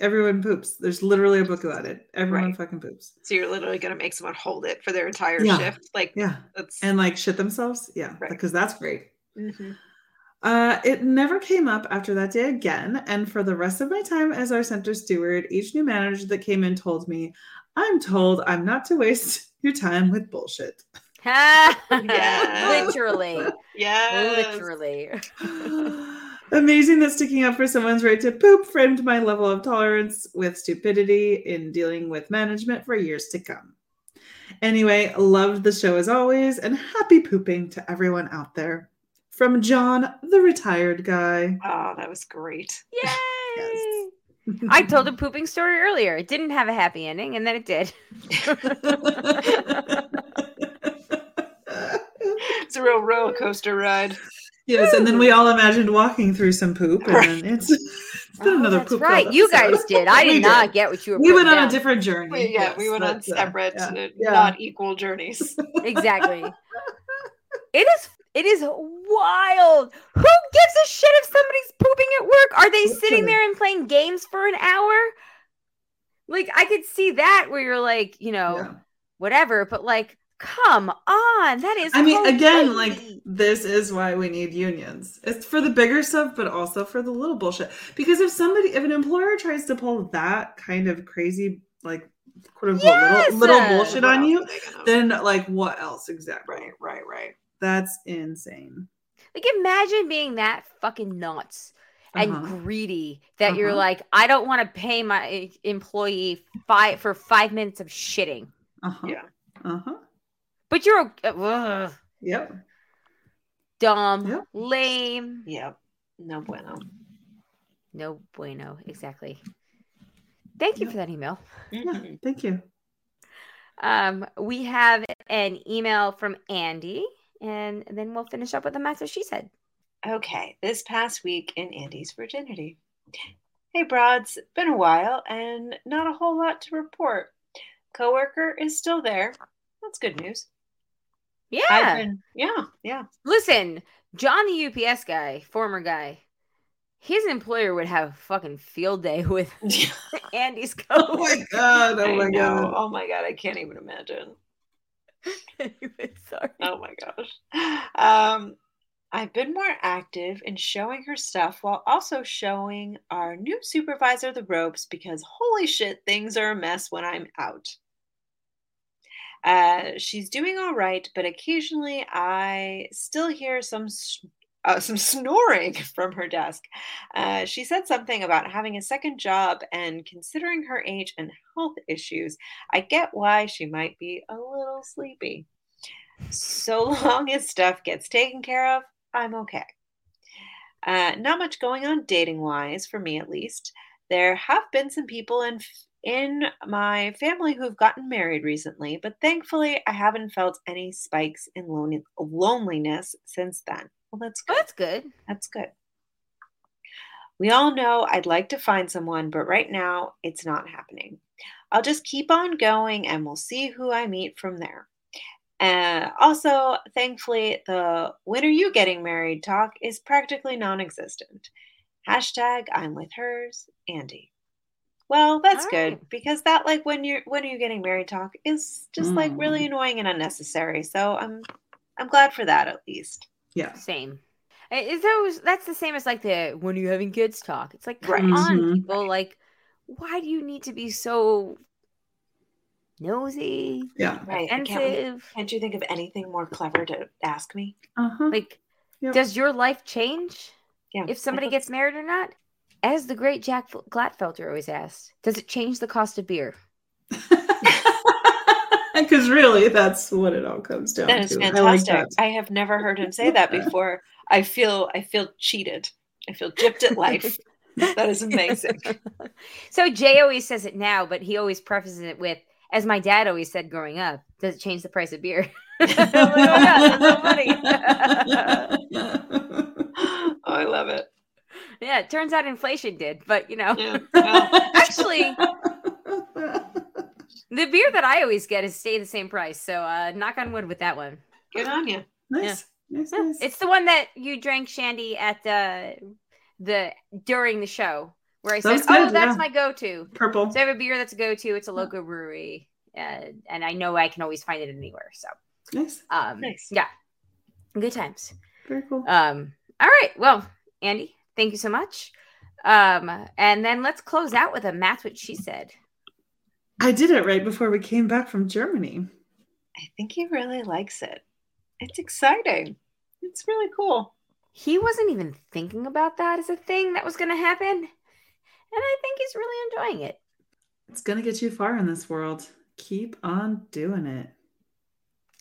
C: everyone poops. There's literally a book about it. Everyone
B: Right.
C: fucking poops.
B: So you're literally gonna make someone hold it for their entire
C: Yeah.
B: shift. Like
C: Yeah.
B: that's
C: And like shit themselves. Yeah.
B: Right.
C: Because that's great.
B: Mhm.
C: Uh, it never came up after that day again. And for the rest of my time as our center steward, each new manager that came in told me, I'm told I'm not to waste [laughs] your time with bullshit. [laughs]
B: yeah,
A: literally,
B: Yeah,
A: literally. [laughs]
C: Amazing that sticking up for someone's right to poop framed my level of tolerance with stupidity in dealing with management for years to come. Anyway, loved the show as always, and happy pooping to everyone out there. From John, the retired guy.
B: Oh, that was great.
A: Yay! I [laughs] told a pooping story earlier. It didn't have a happy ending, and then it did. [laughs]
B: It's a real roller coaster ride.
C: Yes, and then we all imagined walking through some poop, and then it's, [laughs] it's been
A: Oh,
C: another
A: that's
C: poop.
A: right.
C: filled
A: You guys did. [laughs] I
C: We
A: did not get what you were.
C: We went
A: putting
C: on a different journey.
B: We- yeah, we went on
C: that's, uh,
B: separate,
C: yeah,
B: uh,
C: yeah.
B: not equal journeys. [laughs]
A: Exactly. it is. It is wild. Who gives a shit if somebody's pooping at work? Are they sitting there and playing games for an hour? Like I could see that where you're like, you know,
C: Yeah.
A: whatever, but like, come on, that is.
C: I mean, again, like this is why we need unions. It's for the bigger stuff, but also for the little bullshit. Because if somebody, if an employer tries to pull that kind of crazy, like quote unquote
A: Yes!
C: little, little bullshit
B: What
C: on you,
B: are they gonna-
C: then like what else exactly?
B: right, right, right.
C: That's insane.
A: Like imagine being that fucking nuts and
C: Uh-huh.
A: greedy that you're
C: Uh-huh.
A: like, I don't want to pay my employee five for five minutes of shitting,
C: Uh-huh.
B: Yeah.
C: Uh-huh.
A: But you're ugh,
C: Yep.
A: dumb,
C: Yep.
A: lame,
B: Yep. No bueno.
A: no bueno. Exactly. Thank you
C: Yep.
A: for that email.
C: Yeah.
B: Mhm.
C: Thank you.
A: Um, we have an email from Andy, and then we'll finish up with the master she said.
B: Okay, this past week in Andy's virginity. Hey, broads, been a while and not a whole lot to report. Coworker is still there. That's good news.
A: Yeah.
B: Been, yeah, yeah.
A: Listen, John the UPS guy, former guy, his employer would have a fucking field day with [laughs] [laughs] Andy's [laughs]
C: Oh my god. Oh my god.
B: Oh my god, I can't even imagine.
A: sorry.
B: Oh my gosh. Um, I've been more active in showing her stuff while also showing our new supervisor the ropes because holy shit, things are a mess when I'm out. Uh, she's doing all right, but occasionally I still hear some uh, some snoring [laughs] from her desk. Uh, she said something about having a second job and considering her age and health issues. I get why she might be a little sleepy. So [laughs] long as stuff gets taken care of, I'm okay. Uh, not much going on dating wise, for me at least. There have been some people in in my family who've gotten married recently, but thankfully I haven't felt any spikes in lon- loneliness since then. Well, that's good.
A: that's good.
B: That's good. We all know I'd like to find someone, but right now it's not happening. I'll just keep on going and we'll see who I meet from there. Uh, also, thankfully, the when are you getting married talk is practically non existent. Hashtag I'm with hers, Andy. Well, that's
A: All
B: good
A: right.
B: because that like when you're when are you getting married talk is just like really annoying and unnecessary. So I'm I'm glad for that at least.
C: Yeah.
A: Same. Is those that's the same as like the when are you having kids talk? It's like come
B: Right.
A: on,
C: Mhm.
A: people. Like, why do you need to be so nosy,
C: Yeah.
B: Right. Can't, we- can't you think of anything more clever to ask me?
C: Uh-huh.
A: Like,
C: Yep.
A: does your life change
B: Yeah.
A: if somebody gets married or not? As the great Jack F- Glatfelter always asked, does it change the cost of beer? [laughs]
C: Because really, that's what it all comes down
B: That is
C: to. I like
B: fantastic.
C: that.
B: I have never heard him say that before. I feel I feel cheated. I feel gypped at life. that is amazing. [laughs]
A: so Jay always says it now, but he always prefaces it with, as my dad always said growing up, does it change the price of beer? Oh my God, that's so funny.
B: oh, I love it.
A: Yeah, it turns out inflation did, but you know.
B: Yeah. [laughs] Well,
A: Actually, [laughs] the beer that I always get is stay the same price. So uh knock on wood with that one.
B: good on you.
C: nice. Nice,
A: Yeah,
C: nice.
A: It's the one that you drank shandy at the the during the show where I
C: That
A: said,
C: was
A: "Oh, that's
C: yeah.
A: my go-to."
C: purple.
A: So I have a beer that's a go-to. It's a local brewery, uh, and I know I can always find it anywhere. So,
C: Nice.
A: um,
B: Nice.
A: yeah, good times.
C: Very cool.
A: Um, all right, well, Andy, thank you so much. Um, and then let's close out with a Matt what she said.
C: I did it right before we came back from Germany.
B: I think he really likes it. It's exciting. It's really cool.
A: He wasn't even thinking about that as a thing that was going to happen, and I think he's really enjoying it.
C: It's going to get you far in this world. Keep on doing it.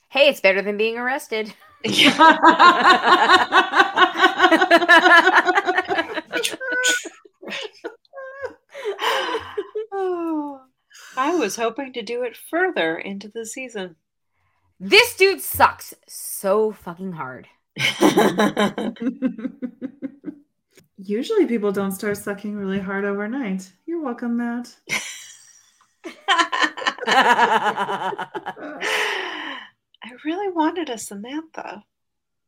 A: Hey, it's better than being arrested. [laughs] [laughs] [laughs]
B: oh, [laughs] I was hoping to do it further into the season.
A: this dude sucks so fucking hard. [laughs]
C: Usually people don't start sucking really hard overnight. You're welcome, Matt. [laughs]
B: I really wanted a Samantha.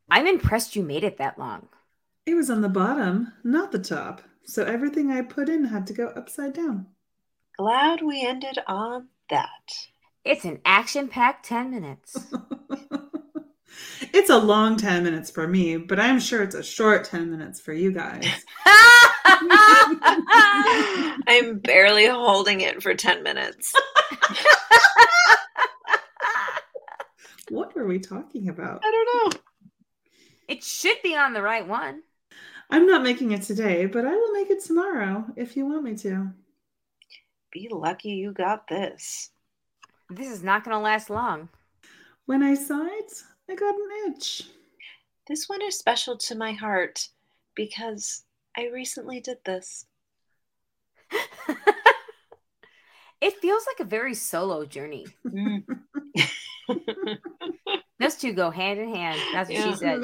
A: I'm impressed you made it that long.
C: It was on the bottom, not the top. So everything I put in had to go upside down.
B: Glad we ended on that.
A: It's an action packed 10 minutes. [laughs]
C: it's a long 10 minutes for me, but I'm sure it's a short 10 minutes for you guys. [laughs]
B: I'm barely holding it for 10 minutes. [laughs]
C: What are we talking about?
B: I don't know.
A: it should be on the right one.
C: I'm not making it today, but I will make it tomorrow if you want me to.
B: Be lucky you got this.
A: This is not going to last long.
C: When I saw it, I got an itch.
B: This one is special to my heart because I recently did this. [laughs]
A: it feels like a very solo journey.
B: Mm. [laughs]
A: Those two go hand in hand. That's what
B: Yeah.
A: she said.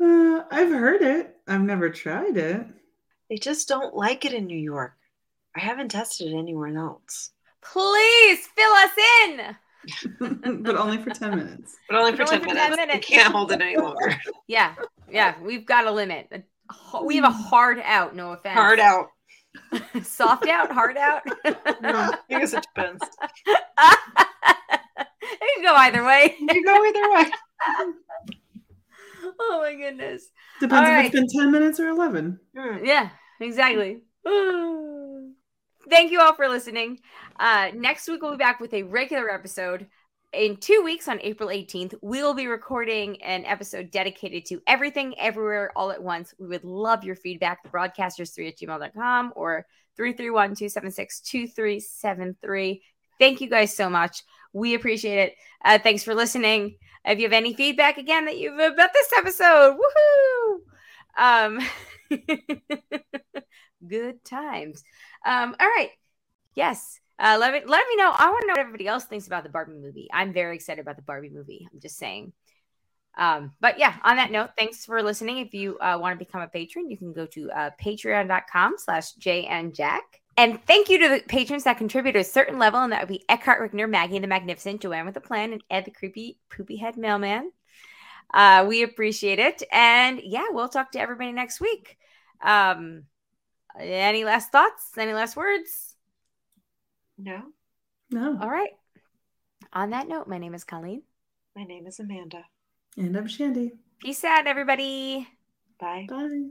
C: Uh, [laughs] I've heard it. I've never tried it.
B: they just don't like it in New York. I haven't tested it anywhere else.
A: Please fill us in. [laughs]
C: but only for 10 minutes. [laughs]
B: But only
A: But
B: for,
A: only
B: 10,
A: for 10
B: minutes.
A: minutes.
B: You can't hold it any longer.
A: Yeah, yeah, we've got a limit. We have a hard out. No offense.
B: Hard out. [laughs]
A: Soft out. Hard out.
B: I guess it depends.
A: it can go either way.
B: You go either way. [laughs]
A: Oh my goodness.
C: Depends
A: All
C: if it's been 10 minutes or 11.
B: Hmm.
A: Yeah, exactly. [sighs] Thank you all for listening. Uh, next week, we'll be back with a regular episode. In two weeks, on April 18th, we will be recording an episode dedicated to everything, everywhere, all at once. We would love your feedback. The broadcasters3 at gmail.com or 331 276 2373. Thank you guys so much. We appreciate it. Uh, thanks for listening. If you have any feedback again that you've about this episode, woohoo! Um, [laughs] good times. Um, all right. Yes. Uh, let me let me know. I want to know what everybody else thinks about the Barbie movie. I'm very excited about the Barbie movie. I'm just saying. Um, but yeah, on that note, thanks for listening. If you uh, want to become a patron, you can go to uh, patreon.com slash jnjack. And thank you to the patrons that contribute to a certain level, and that would be Eckhart Rickner, Maggie the Magnificent, Joanne with a Plan, and Ed the Creepy Poopy Head Mailman. Uh, we appreciate it. And yeah, we'll talk to everybody next week. Um, any last thoughts? Any last words?
B: No,
C: No.
A: All right. On that note, my name is Colleen.
B: my name is Amanda.
C: And I'm Shandy.
A: Peace out, everybody.
B: Bye.
C: Bye.